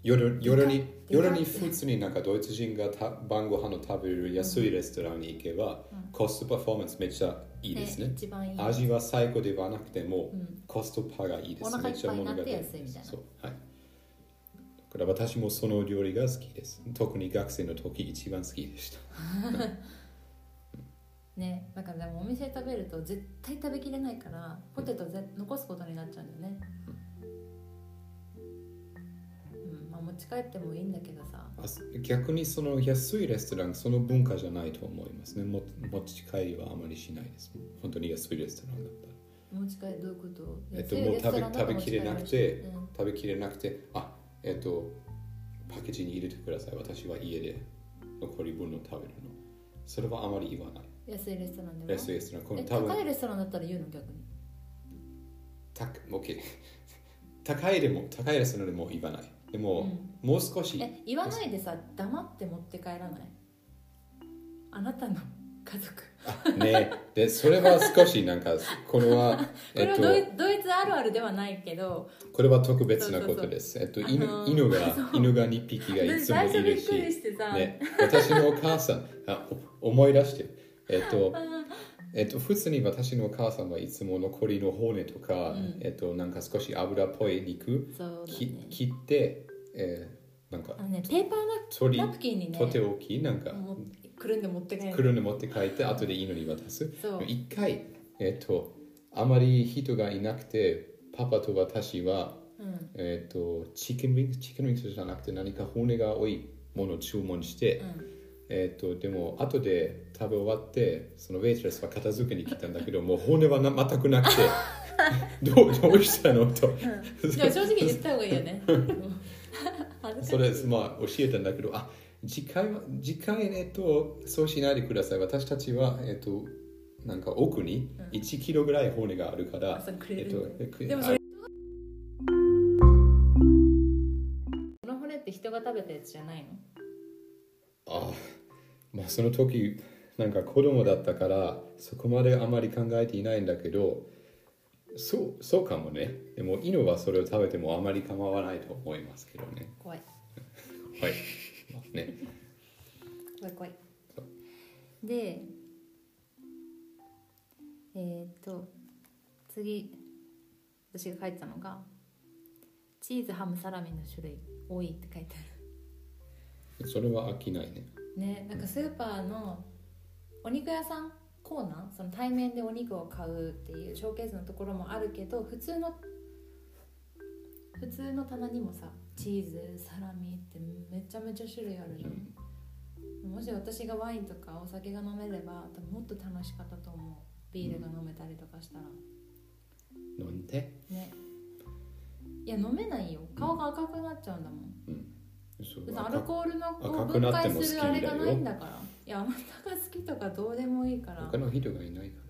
夜夜に夜に普通になんかドイツ人がた晩ご飯を食べる安いレストランに行けば、うんコストパフォーマンスめっちゃいいですね。一番いい味は最高ではなくても、うんコストパがいいです。お腹いっぱいになってめちゃ物が出る安いみたいなそう。はい。だから私もその料理が好きです。特に学生の時一番好きでした。*laughs* ねだからでもお店で食べると絶対食べきれないからポテトぜ残すことになっちゃうんだよね。うん。まあ持ち帰ってもいいんだけどさ。あ逆にその安いレストランその文化じゃないと思いますね。も持ち帰りはあまりしないです。本当に安いレストランだったら。持ち帰りどういうこと？えっともう食べ食べきれなくて持ち帰りはし。食べきれなくてあえっとパッケージに入れてください。私は家で残り分の食べるの。それはあまり言わない。うん安いレストランでも？安いレストラン。このえ多分高いレストランだったら言うの逆に？た OK *laughs* 高いでも高いレストランでも言わない。でも、もう少し。え言わないでさ黙って持って帰らない？あなたの *laughs* 家族。あねでそれは少しなんかこれは *laughs* こえっとれはドイ,、ドイツあるあるではないけど。これは特別なことです。えっと、犬あのー犬がそう。犬が2匹がいつも最初いるし、びっくりしてさ、ね、私のお母さんあお思い出して、えっとえっと、普通に私のお母さんはいつも残りの骨とか、うん。えっと、なんか少し油っぽい肉ね。切って、えーなんかあのねペーパーナナプキンにねとておきなんかくるんで持って帰る。くるんで持って帰って後で犬に渡す。一回、えっと、あまり人がいなくてパパと私はうん。えっ、と、チキンウィングス、チキンウィングスじゃなくて何か骨が多いものを注文して、うん。えっ、と、でも後で食べ終わって、そのウェイトレスは片付けに来たんだけど、もう骨はな全くなくて、*laughs* どうどうしたのと。でも正直言った方がいいよね。*laughs* それ、まあ、教えたんだけど、あ、次回は、次回、えっと、そうしないでください。私たちは、えっと、なんか奥に1キロぐらい骨があるから、あそれくれえっると、くでもそれこの骨って人が食べたやつじゃないの？あまあその時なんか子供だったからそこまであまり考えていないんだけどそうそうかもね。でも犬はそれを食べてもあまり構わないと思いますけどね。怖い。はい、まあね。怖い怖い。でえーっと次私が書いてたのがチーズハムサラミの種類多いって書いてあそれは飽きないね。るねなんかスーパーのお肉屋さんコーナーその対面でお肉を買うっていうショーケースのところもあるけど普通の普通の棚にもさチーズサラミってめちゃめちゃ種類あるじゃん、もし私がワインとかお酒が飲めればもっと楽しかったと思う。ビールが飲めたりとかしたら。飲ん。で？ね。いや飲めないよ。顔が赤くなっちゃうんだもん。そう別にアルコールの分解するあれがないんだから。いやあなたが好きとかどうでもいいから。他の人がいないか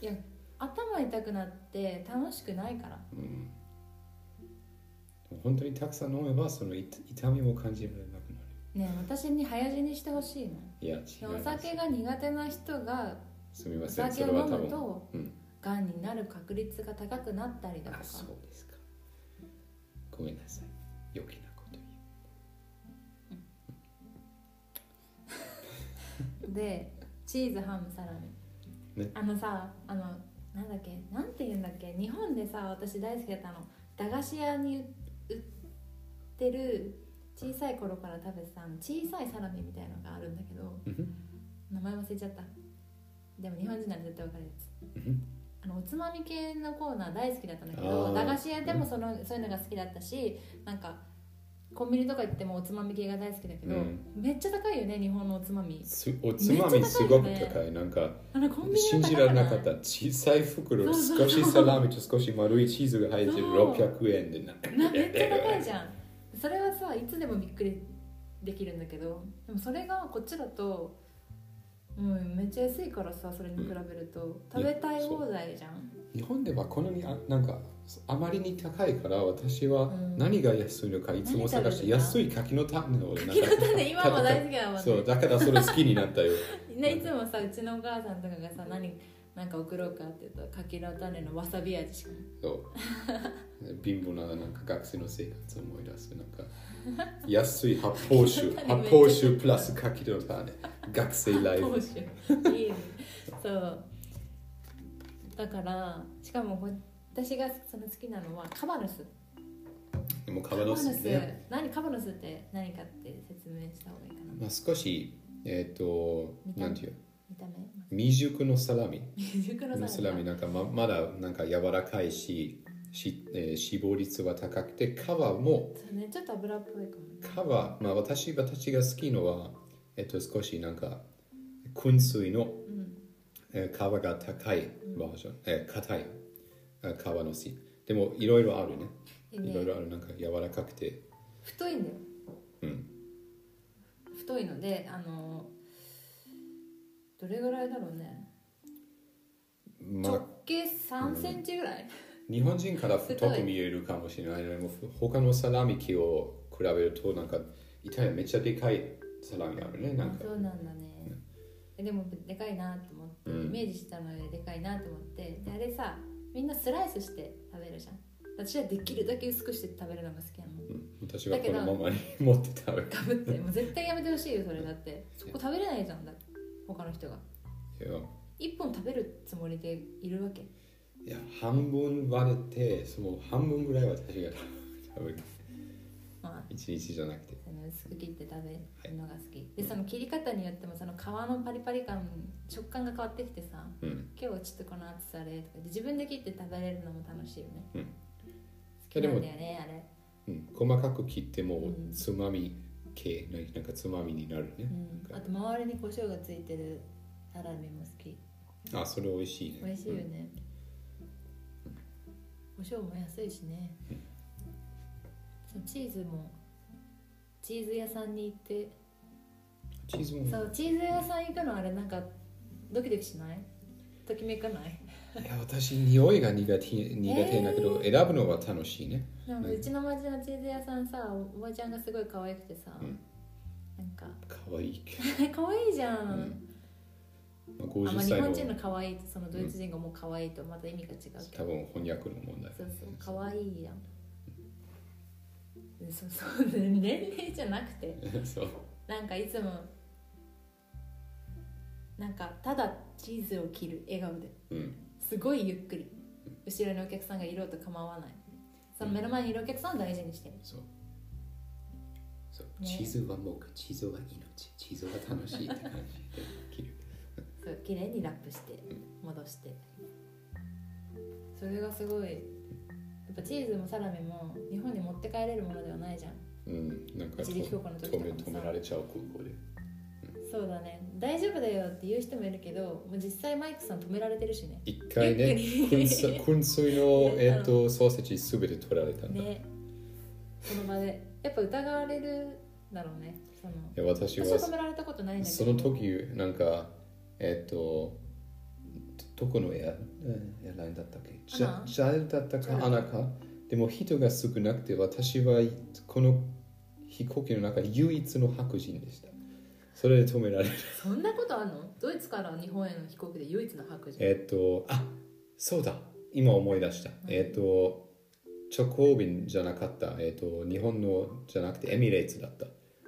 いや頭痛くなって楽しくないから。ら、うん、本当にたくさん飲めばその痛痛みも感じられなくなる。ねえ私に早死にしてほしいの。いやお酒が苦手な人がおすみませんそ酒を飲むとうん。がんになる確率が高くなったりだとか。あそうですか。ごめんなさい。余計でチーズハムサラミ、ね。あのさあのなんだっけなんて言うんだっけ日本でさ私大好きだったあの。駄菓子屋に売ってる小さい頃から食べてた小さいサラミみたいのがあるんだけどうん名前忘れちゃった。でも日本人なら絶対わかるやつ。うんあのおつまみ系のコーナー大好きだったんだけど駄菓子屋でもそのそういうのが好きだったしなんかコンビニとか行ってもおつまみ系が大好きだけど、うん。めっちゃ高いよね日本のおつまみ。すおつまみすごく高い。なんかあのコンビニ信じられなかった。小さい袋そうそう少しサラミと少し丸いチーズが入ってるそう。600円でな。なめっちゃ高いじゃん。それはさいつでもびっくりできるんだけどでもそれがこっちだともうめっちゃ安いからさそれに比べると、食べたい放題じゃん。日本ではこのにあなんかあまりに高いから私はうん。何が安いのかいつも探して安い柿の種をなんか柿の種今も大好きだもんね。そうだからそれ好きになったよ。*laughs* ね、いつもさうちのお母さんとかがさ何なんか送ろうかって言うと柿の種のわさび味しかそう。貧乏ななんか学生の生活を思い出すなんか安い発泡酒 *laughs* 発泡酒プラス柿の種。学生ライフ。当主いいね。そう。だからしかもこ私がその好きなのはカバヌス。でもカカバヌス、バノス。ね、何カバヌスって何かって説明した方がいいかな。まあ、少しえっ、と見た目。なんていう見た目未熟のサラミ。未熟のサラミ。なんかままだなんか柔らかいしし、えー、死亡率は高くて皮もそうねちょっと油っぽいかもね。皮、まあ、私私が好きのは、えっと、少しなんか燻水の、うん。えー皮が高いバージョン、えー硬いあ皮のしでもいろいろあるね。いいね。いろいろある。なんか柔らかくて。太いんだよ。うん。太いのであのどれぐらいだろうね？まあ直径3センチぐらい、日本人から太く見えるかもしれないけども他のサラミ機を比べるとなんかイタリアめっちゃでかいサラミあるねなんか。そうなんだね、えでもでかいなと思って、うん。イメージしたのよりでかいなと思って。であれさみんなスライスして食べるじゃん。私はできるだけ薄くして食べるのが好きなの。うん。私はこのままに持って食べる。て。もう絶対やめてほしいよそれだって。そこ食べれないじゃんだって他の人が。いや。一本食べるつもりでいるわけ？いや半分割れてその半分ぐらいは私が食べる。まあ。一日じゃなくて。薄く切って食べるのが好き、でその切り方によってもその皮のパリパリ感食感が変わってきてさうん。今日はちょっとこの厚さでとかで自分で切って食べれるのも楽しいよね、うん。好きなんだよねあれ。うん、細かく切ってもうん。つまみ系なんなんかつまみになるね。うん、あと周りに胡椒がついてるサラミも好き。あそれ美味しいね。美味しいよね、胡椒も安いしね、そうチーズもチーズ屋さんに行って。チーズも。そうチーズ屋さん行くのあれなんかドキドキしない？ときめかない？いや私匂いが苦手苦手だけど、選ぶのは楽しいねでもうちの町のチーズ屋さんさおおばちゃんがすごい可愛くてさ、うん。なんか。かわい。い、*laughs* 可愛いじゃん、うん。まあ、あま50あ、日本人の可愛いとそのドイツ人がもう可愛いとまた意味が違うけど、多分翻訳の問題そうそう可愛いやん。でそうそう年齢じゃなくて。*laughs* そう。なんかいつもなんかただチーズを切る笑顔で。うん。すごいゆっくり。後ろにお客さんがいろうと構わないその目の前にいるお客さんを大事にしてる。そう。そう、ね。チーズはもうチーズは命。チーズは楽しいって感じで切る。*laughs* そう綺麗にラップして戻して。それがすごいやっぱチーズもサラミも日本に持って帰れるものではないじゃん。うん。なんか止められちゃう空港でそうだね。大丈夫だよって言う人もいるけどもう実際マイクさん止められてるしね。一回ね燻水燻水の、えー、とソーセージすべて取られたんだ、ね。その場で。やっぱ疑われるだろうね。そのいや私私はは止められたことないんだけそどの時なんかえっ、とどこのエアエアラインだったっけ？ジャジャルだったか？アナか？でも人が少なくて私はこの飛行機の中唯一の白人でしたそれで止められる。そんなことあるの？ドイツから日本への飛行機で唯一の白人。えっ、とあそうだ。今思い出した、えっ、と直行便じゃなかった、えっと日本のじゃなくてエミレーツだった。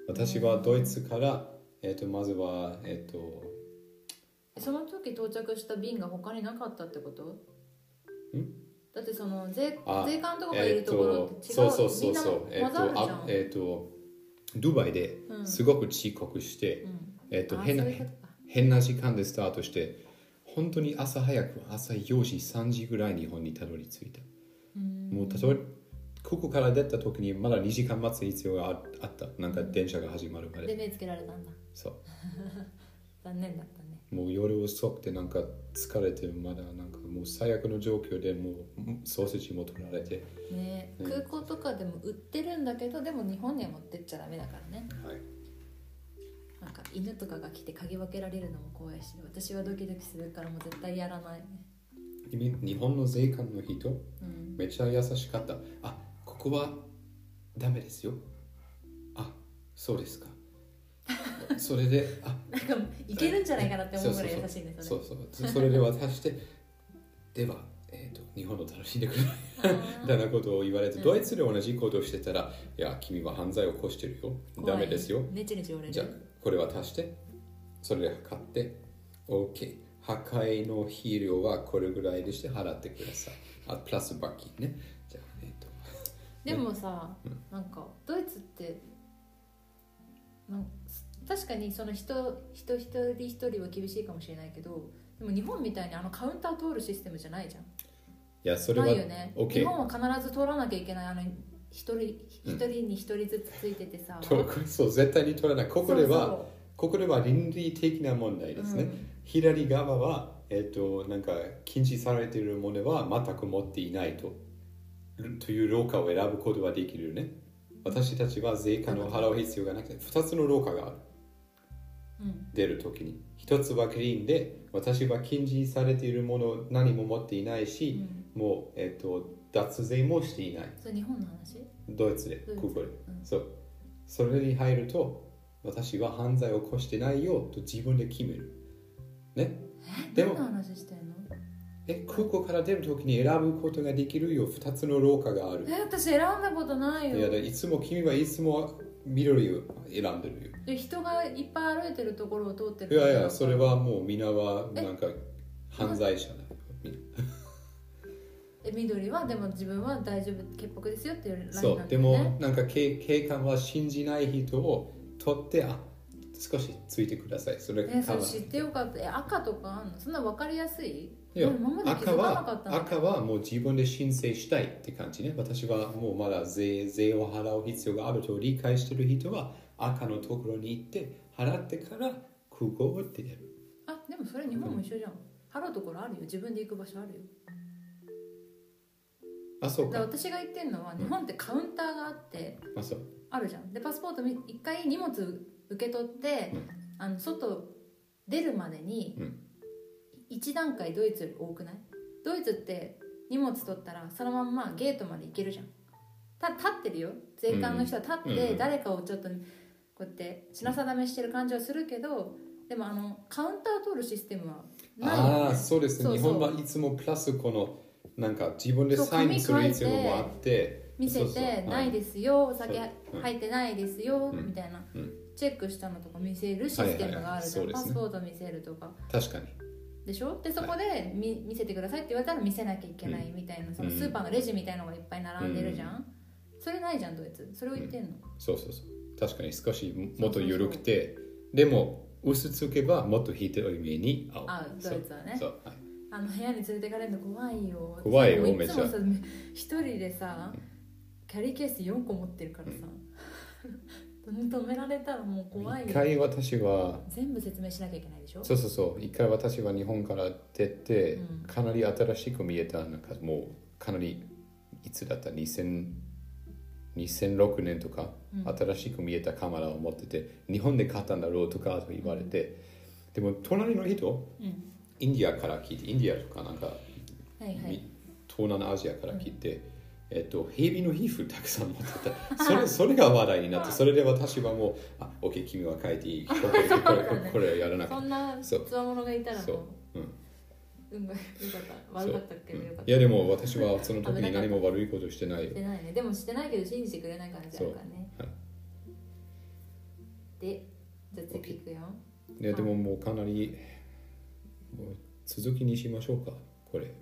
私はドイツから、えっとまずは、えっとその時到着した便が他になかったってこと？ん？だってその税あ税関とかがいえっるところとって違う、そうそうそうそう。みんな混ざるじゃん、えっとあえっとドバイでうん。すごく遅刻して、うん。えっとあ変な変な時間でスタートして本当に朝早く朝4時3時ぐらい日本にたどり着いた。うん。もう例えばここから出た時にまだ2時間待つ必要がああった。なんか電車が始まるまで。で目つけられたんだ。そう。*laughs* 残念だったね。もう夜遅くてなんか疲れてまだなんかもう最悪の状況でもうソーセージも取られて、ねうん。空港とかでも売ってるんだけどでも日本には持ってっちゃダメだからね。はい、なんか犬とかが来て嗅ぎ分けられるのも怖いし私はドキドキするからもう絶対やらないね。日日本の税関の人うん。めっちゃ優しかった。あここはダメですよ。あそうですか。それであ。*laughs* なんかいけるんじゃないかなって思うぐらい優しいねそれ。そうそう。それで渡してでは、えー、と日本を楽しんでくれ *laughs* みたいなことを言われて、うん。ドイツで同じことをしてたらいや君は犯罪を起こしてるよ。ダメですよ。ねちねち折れる。じゃあこれ渡して。それで測って。OK 破壊の肥料はこれぐらいでして払ってください。あプラス罰金ね。じゃあえっ、と。でもさ、うん。なんかドイツってなん最確かにその人人一人一人は厳しいかもしれないけどでも日本みたいにあのカウンター通るシステムじゃないじゃん。いやそれはないよね、OK 日本は必ず通らなきゃいけないあの一人一人に一人ずつついててさ、とそう絶対に取らない。ここではここでは倫理的な問題ですね、うん。左側は、えっとなんか禁止されているものは全く持っていないと。という廊下を選ぶことはできるね。私たちは税関を払う必要がなくて2つの廊下がある。うん出るときに。1つはクリーンで私は禁止されているもの何も持っていないうし、ん。もう、えっと脱税もしていない。それ日本の話？ドイツでドイツ。ここで、うん。そう。それに入ると私は犯罪を起こしてないよと自分で決める。ね？でも話してんの？え空港から出るときに選ぶことができるよ。2つの廊下がある。え私選んだことないよ。いやだいつも君はいつも緑を選んでるよ。で人がいっぱい歩いてるところを通ってるいやいやそれはもうみんなはなんか犯罪者だよ。*laughs* え緑はでも自分は大丈夫潔白ですよっていうラインそなんだよね。うでもなんか警警官は信じない人を取ってあ少しついてください。それえそかれ知ってよかった。え赤とかあんの？そんな分かりやすい？いや赤は赤はもう自分で申請したいって感じね。私はもうまだ税税を払う必要があると理解してる人は赤のところに行って払ってから空港を出る。あでもそれ日本も一緒じゃん。払うところあるよ。自分で行く場所あるよ。あそうか。私が言ってるのは日本ってカウンターがあってあそう。あるじゃん。でパスポートみ一回荷物受け取って、うん。あの外出るまでにうん一段階ドイツより多くない？ドイツって荷物取ったらそのまんまゲートまで行けるじゃん。た立ってるよ。税関の人は立ってうん。誰かをちょっとこうやって品定めしてる感じはするけどでもあのカウンター通るシステムはないよ、ね、ああそうですね。日本はいつもプラスこのなんか自分でサインする必要もあって。見せて「ないはい。ですよ。お酒入ってないですよ」うん。みたいな。うん。チェックしたのとか見せるシステムがあるじゃん、はいはいはい。ね。パスポート見せるとか。確かにでしょ？でそこで見,、見せてくださいって言われたら見せなきゃいけないみたいな、そのスーパーのレジみたいのがいっぱい並んでるじゃん、それないじゃんドイツ。それを言ってんの、そうそうそう。確かに少しもっと緩くて。でも薄つけばもっとひどい目に合う合う。ドイツはね。そう。はい。あの部屋に連れてかれるの怖いよ怖いよめっちゃ。一人でさキャリーケース4個持ってるからさ、止められたらもう怖いよ。一回私は。全部説明しなきゃいけないでしょ？そうそうそう。一回私は日本から出て、うん。かなり新しく見えたなんかもうかなりいつだった？2000 2006年とか、うん。新しく見えたカメラを持ってて日本で買ったんだろうとかと言われて、でも隣の人うん。インディアから聞いてインディアとかなんか、はいはい。み東南アジアから聞いて、えっと、ヘビの皮膚たくさん持ってた。それそれが話題になってそれで私はもう「あオッケー君は書いていい」これこれこれこれはやらなかっそんなつわものがいたらそうもう。うん。運が良かった。悪かったけどよかった。たいやでも私はその時に何も悪いことしてない。よしてないね。でもしてないけど信じてくれない感じあるからね。はい。でじゃあ次いくよ。いやでももうかなりもう続きにしましょうか。これ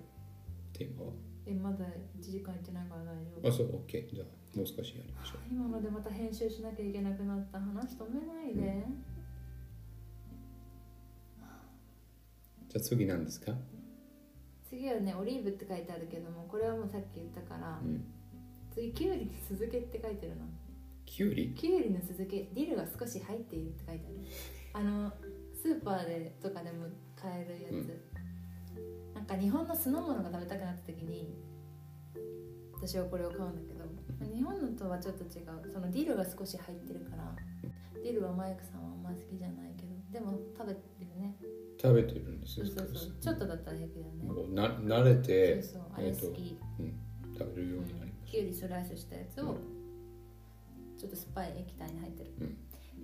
テーマはえまだ1時間いってないから大丈夫。あそう OK じゃあもう少しやりましょ今のでまた編集しなきゃいけなくなった話止めないで、うじゃあ次何ですか？次はねオリーブって書いてあるけどもこれはもうさっき言ったから、うん。次キュウリの酢漬けって書いてるの。キュウリ？キュウリの酢漬けディルが少し入っているって書いてある。あのスーパーでとかでも買えるやつ、なんか日本の酢の物が食べたくなった時に私はこれを買うんだけど日本のとはちょっと違う。そのディルが少し入ってるからディルはマイクさんはあんま好きじゃないけどでも食べてるね。食べてるんですよそうそうそう。ちょっとだったら平気だよね。な慣れてそうそう。あれ好き、うん、食べるようになりまキュウリスライスしたやつをちょっと酸っぱい液体に入ってる、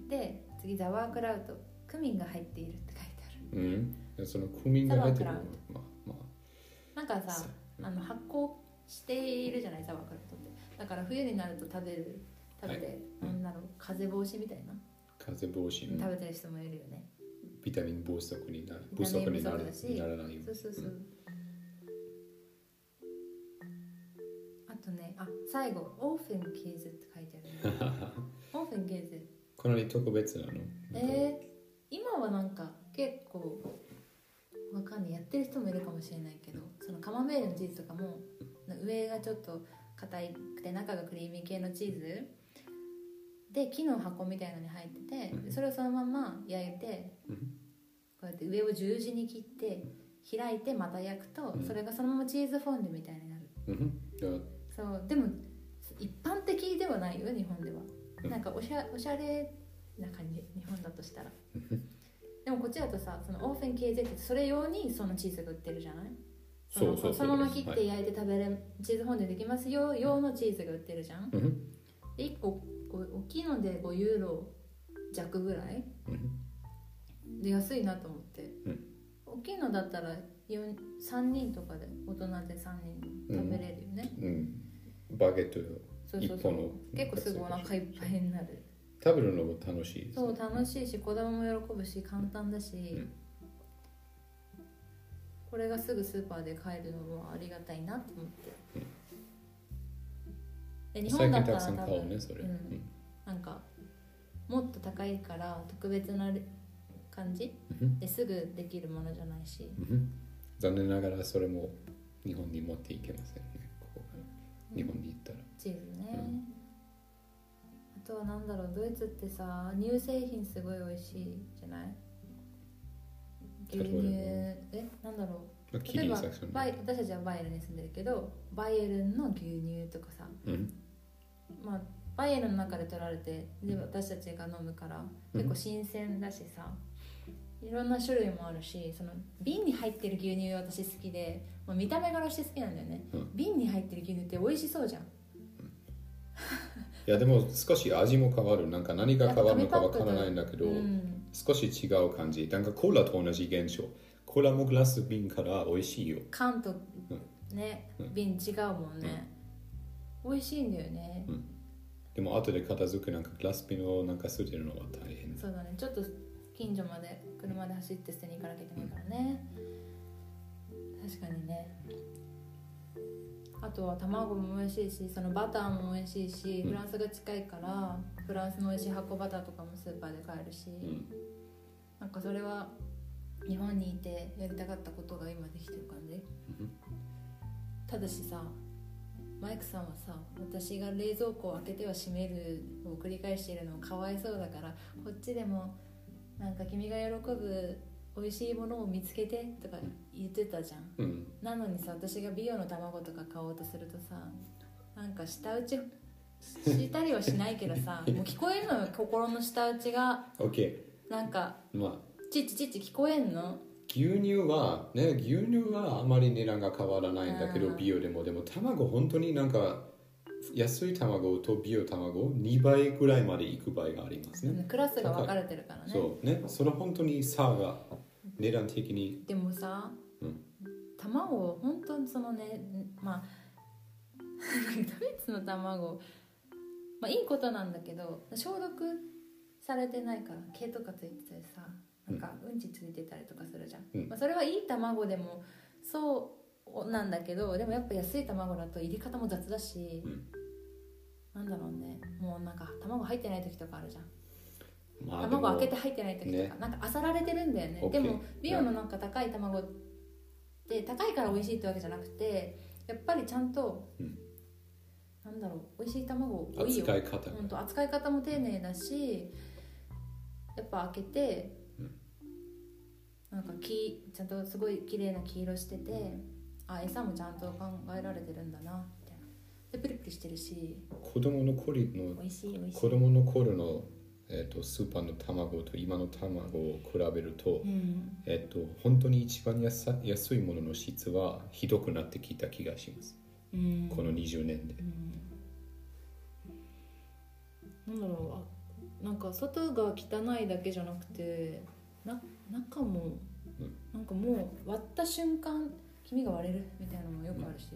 で次ザワークラウト。クミンが入っているって書いてある。うん。でそのクミンが入ってるサワークまあまなんかささあの発酵しているじゃないザワークラウトって。だから冬になると食べる食べて、うんなんだろう風邪防止みたいな、あ風邪防止、食べてる人もいるよね。ビタミン不足になる。不足になるならないよそうそうそう、あとねあ最後オーフェンケーズって書いてあるね。*laughs* オーフェンケーズこかなり特別なの？えー、今はなんか結構わかんない。やってる人もいるかもしれないけどそのカマンベールのチーズとかも上がちょっと硬くて中がクリーミー系のチーズで木の箱みたいのに入っててでそれをそのまま焼いてうん。こうやって上を十字に切って開いてまた焼くとうん。それがそのままチーズフォンデュみたいになる。そう。でも一般的ではないよ日本では。うん。なんかおしゃおしゃれな感じ日本だとしたらでもこっちだとさそのオーフェンケーゼってそれ用にそのチーズが売ってるじゃない？そうそのまま切って焼いて食べる、チーズフォンデュできますよ用のチーズが売ってるじゃん？うん。で1個大きいので5ユーロ弱ぐらい？うん。で安いなと思って、うん。大きいのだったら4 3人とかで大人で3人食べれるよね、うん。バゲットそうそうそう。結構すぐお腹いっぱいになる食べるのも楽しいですそう楽しいし子供も喜ぶし簡単だし、うん。これがすぐスーパーで買えるのもありがたいなと思って、で日最本だったら近たくさん買う多分ねそれ、うん。なんかもっと高いから特別な感じうん。ですぐできるものじゃないし。うん。残念ながらそれも日本に持っていけませんね。ここから日本に行ったら。チーズね、とはなんだろうドイツってさ乳製品すごい美味しいじゃない？牛乳。例え？なんだろう。例えばバイ私たちはバイエルンに住んでるけどバイエルンの牛乳とかさ。うん。まあバイエルンの中で取られてで私たちが飲むからうん。結構新鮮だしさ、いろんな種類もあるしその瓶に入ってる牛乳私好きで、まあ、見た目からして好きなんだよね、うん。瓶に入ってる牛乳って美味しそうじゃんいやでも少し味も変わる。なんか何が変わるのかわからないんだけど、うん少し違う感じ。なんかコーラと同じ現象。コーラもグラス瓶から美味しいよ。缶とね、うん。瓶違うもんね、美味しいんだよね、でも後で片付けなんかグラス瓶をなんか捨てるのは大変。そうだね。ちょっと近所まで車で走って捨てに行かなきゃいけないからね、確かにねあとは卵も美味しいしそのバターも美味しいし、うん。フランスが近いからフランスの美味しい箱バターとかもスーパーで買えるし、うん。なんかそれは日本にいてやりたかったことが今できてる感じ、うん。ただしさマイクさんはさ私が冷蔵庫を開けては閉めるを繰り返しているのかわいそうだからこっちでもなんか君が喜ぶ美味しいものを見つけてとか言ってたじゃん。うん。なのにさ私が美容の卵とか買おうとするとさなんか舌打ちしたりはしないけどさ *laughs* もう聞こえんのよ心の舌打ちが。OK なんかまあ。チッチチッチ聞こえんの？牛乳はね牛乳はあまり値段が変わらないんだけどうん。美容でも。でも卵本当になんか安い卵と美容卵2倍ぐらいまでいく場合がありますね、クラスが分かれてるからね。そう。ね。それ本当に差が値段的に。でもさ、うん。卵本当にそのねまあドイツの卵まあいいことなんだけど消毒されてないから毛とかついてたりさなんかうんちついてたりとかするじゃん、うん。まあ、それはいい卵でもそうなんだけどでもやっぱ安い卵だと入れ方も雑だし、うん。なんだろうね。もうなんか卵入ってない時とかあるじゃんまあ卵開けて入ってない時とか、ね。なんかあさられてるんだよね。でも美容のなんか高い卵って高いから美味しいってわけじゃなくてやっぱりちゃんと、うん。なんだろう美味しい卵多いよ。扱い方ほんと扱い方も丁寧だしやっぱ開けて、うん。なんかきちゃんとすごい綺麗な黄色しててあ餌もちゃんと考えられてるんだなみたいな。でプリプリしてるし。子供の頃の子供の頃の、えっとスーパーの卵と今の卵を比べると、うん。えっと本当に一番安さ安いものの質はひどくなってきた気がします、うん。この20年で。うん。なんだろうあなんか外が汚いだけじゃなくてな中も、うん。なんかもう割った瞬間黄身が割れるみたいなのもよくあるし、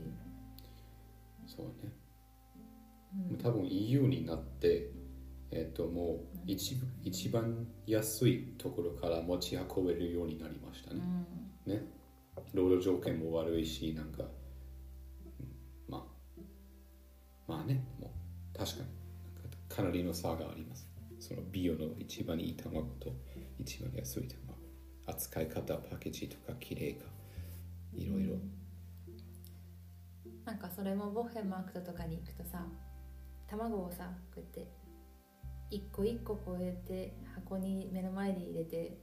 そうね。うん。多分 EU になって、えっともう一一番安いところから持ち運べるようになりましたうね、ん。ね。労働条件も悪いしなんかうんまあまあねもう確かにかかなりの差があります。そその美容の一番いい卵と一番安い卵扱い方パッケージとか綺麗かいろいろ。なんかそれもボッヘンマークトとかに行くとさ卵をさこうやって一個一個こうやって箱に目の前に入れて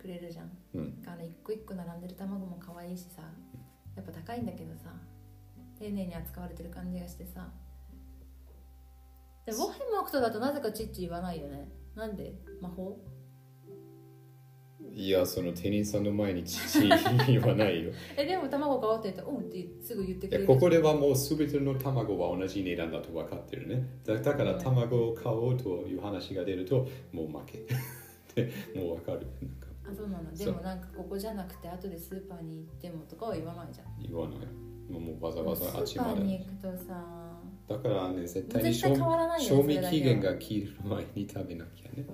くれるじゃん、うん。あの一個一個並んでる卵も可愛いしさ。やっぱ高いんだけどさ。丁寧に扱われてる感じがしてさ。でボッヘンマークトだとなぜかチッチ言わないよね。なんで？魔法？いやその店員さんの前に父言わないよ。*laughs* えでも卵買おうって言ったら「うん」ってすぐ言ってくれる。ここではもう全ての卵は同じ値段だと分かってるね。だだから卵を買おうという話が出るともう負け。*laughs* でもう分かる。あそうなの。でもなんかここじゃなくて後でスーパーに行ってもとかは言わないじゃん。言わない。もうもうわざわざあっちスーパーにまで。行くとさ。だからね絶対に賞味期限が切る前に食べなきゃね。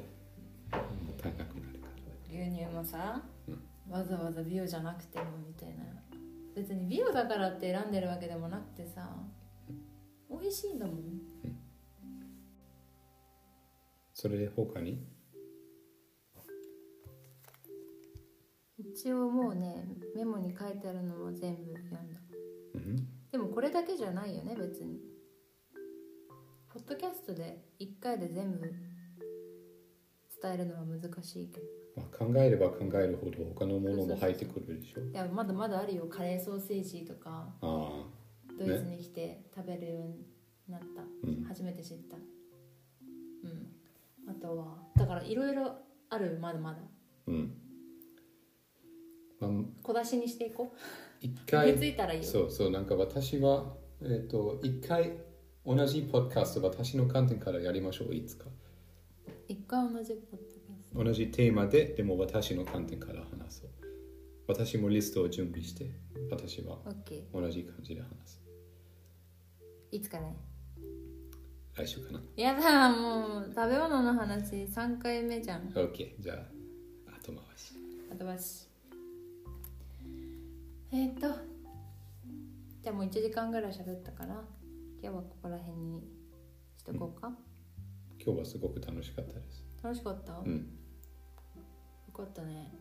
もったいなくもさ、うん。わざわざ美容じゃなくてもみたいな。別に美容だからって選んでるわけでもなくてさ美味しいんだもん。それで他に？一応もうねメモに書いてあるのは全部読んだ。うん。でもこれだけじゃないよね別に。ポッドキャストで1回で全部伝えるのは難しいけどまあ、考えれば考えるほど他のものも入ってくるでしょ？いやまだまだあるよ。カレーソーセージとか。ああ。ドイツに来て食べるようになった、うん。初めて知った。うん。あとはだからいろいろあるまだまだ。うん。まあ小出しにしていこ一う回気づいたらいいよ。そうそう。なんか私はえっ、と一回同じポッドキャスト私の観点からやりましょう。いつか。一回同じポッドキャス同じテーマででも私の観点から話そう。私もリストを準備して私は同じ感じで話す。いつかね。来週かな。やだもう食べ物の話3回目じゃん。OK じゃあ後回し。後回し。えっ、とじゃあもう1時間ぐらい喋ったから今日はここら辺にしとこうか、今日はすごく楽しかったです。楽しかった、ようんかったね。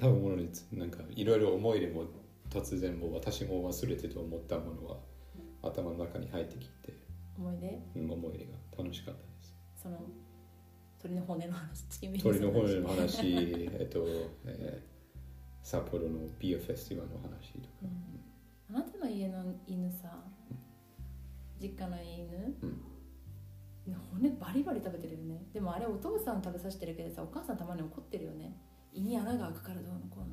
多分ものにつなんかいろいろ思い出も突然もう私も忘れてと思ったものは頭の中に入ってきて、思い出？うん思い出が楽しかったです。その鳥の骨の話鳥の骨の話 *laughs* えっと、えー札幌のビアフェスティバルの話とか、あなたの家の犬さ実家の犬、骨バリバリ食べてるよね。でもあれお父さん食べさせてるけどさお母さんたまに怒ってるよね。胃に穴が開くからどうのこうの。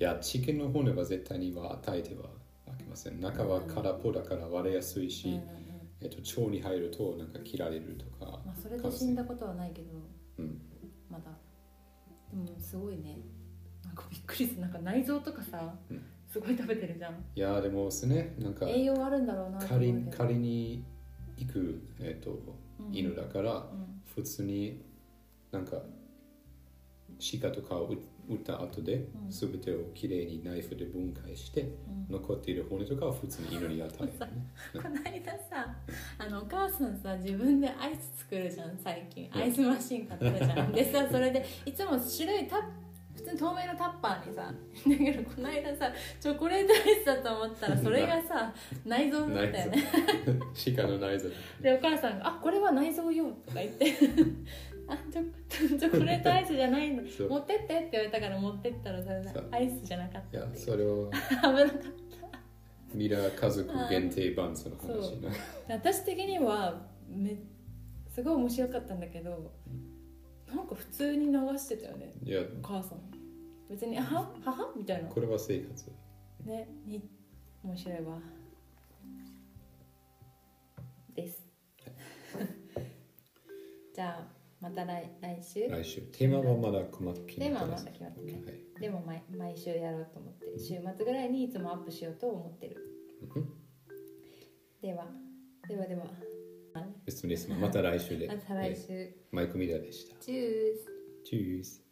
いやチキンの骨は絶対には与えてはあけません。中は空っぽだから割れやすいし、うんうんうん。えっと、腸に入るとなんか切られるとか、まあそれで死んだことはないけど。うん、まだ。でもすごいね。なんかびっくりする。なんか内臓とかさ、うん。すごい食べてるじゃん。いやでもですねなんか栄養あるんだろうな仮に行く、えっとうん。犬だから、うん。普通になんか鹿とかを撃撃った後で、うん。全てをきれいにナイフで分解して、うん。残っている骨とかを普通に犬に与える、ね、*laughs* この間さあのお母さんさ自分でアイス作るじゃん最近。アイスマシン買ったじゃん。でさそれでいつも白いタッ普通に透明のタッパーにさ *laughs* だけどこの間さチョコレートアイスだと思ったらそれがさ内臓だったよね。鹿 *laughs* の内臓。でお母さんが「あこれは内臓よ」とか言って「*laughs* あチョチョコレートアイスじゃないんだそう。持ってって」って言われたから持ってったらさそう。アイスじゃなかったいう。それを危なかった。ミラー家族限定版その話な私的にはめすごい面白かったんだけどなんか普通に流してたよね。いや。お母さん別に「あは母?」みたいな。これは生活。ね。に面白いわ。です。じゃあまた来来週？来週。テーマはまだ細かく決テーマはまだ決まってねはい。でも毎毎週やろうと思って週末ぐらいにいつもアップしようと思ってる。うんでは。ではでは。また来週で。*laughs* また来え週マイクミラーでした。チュース。Tschüss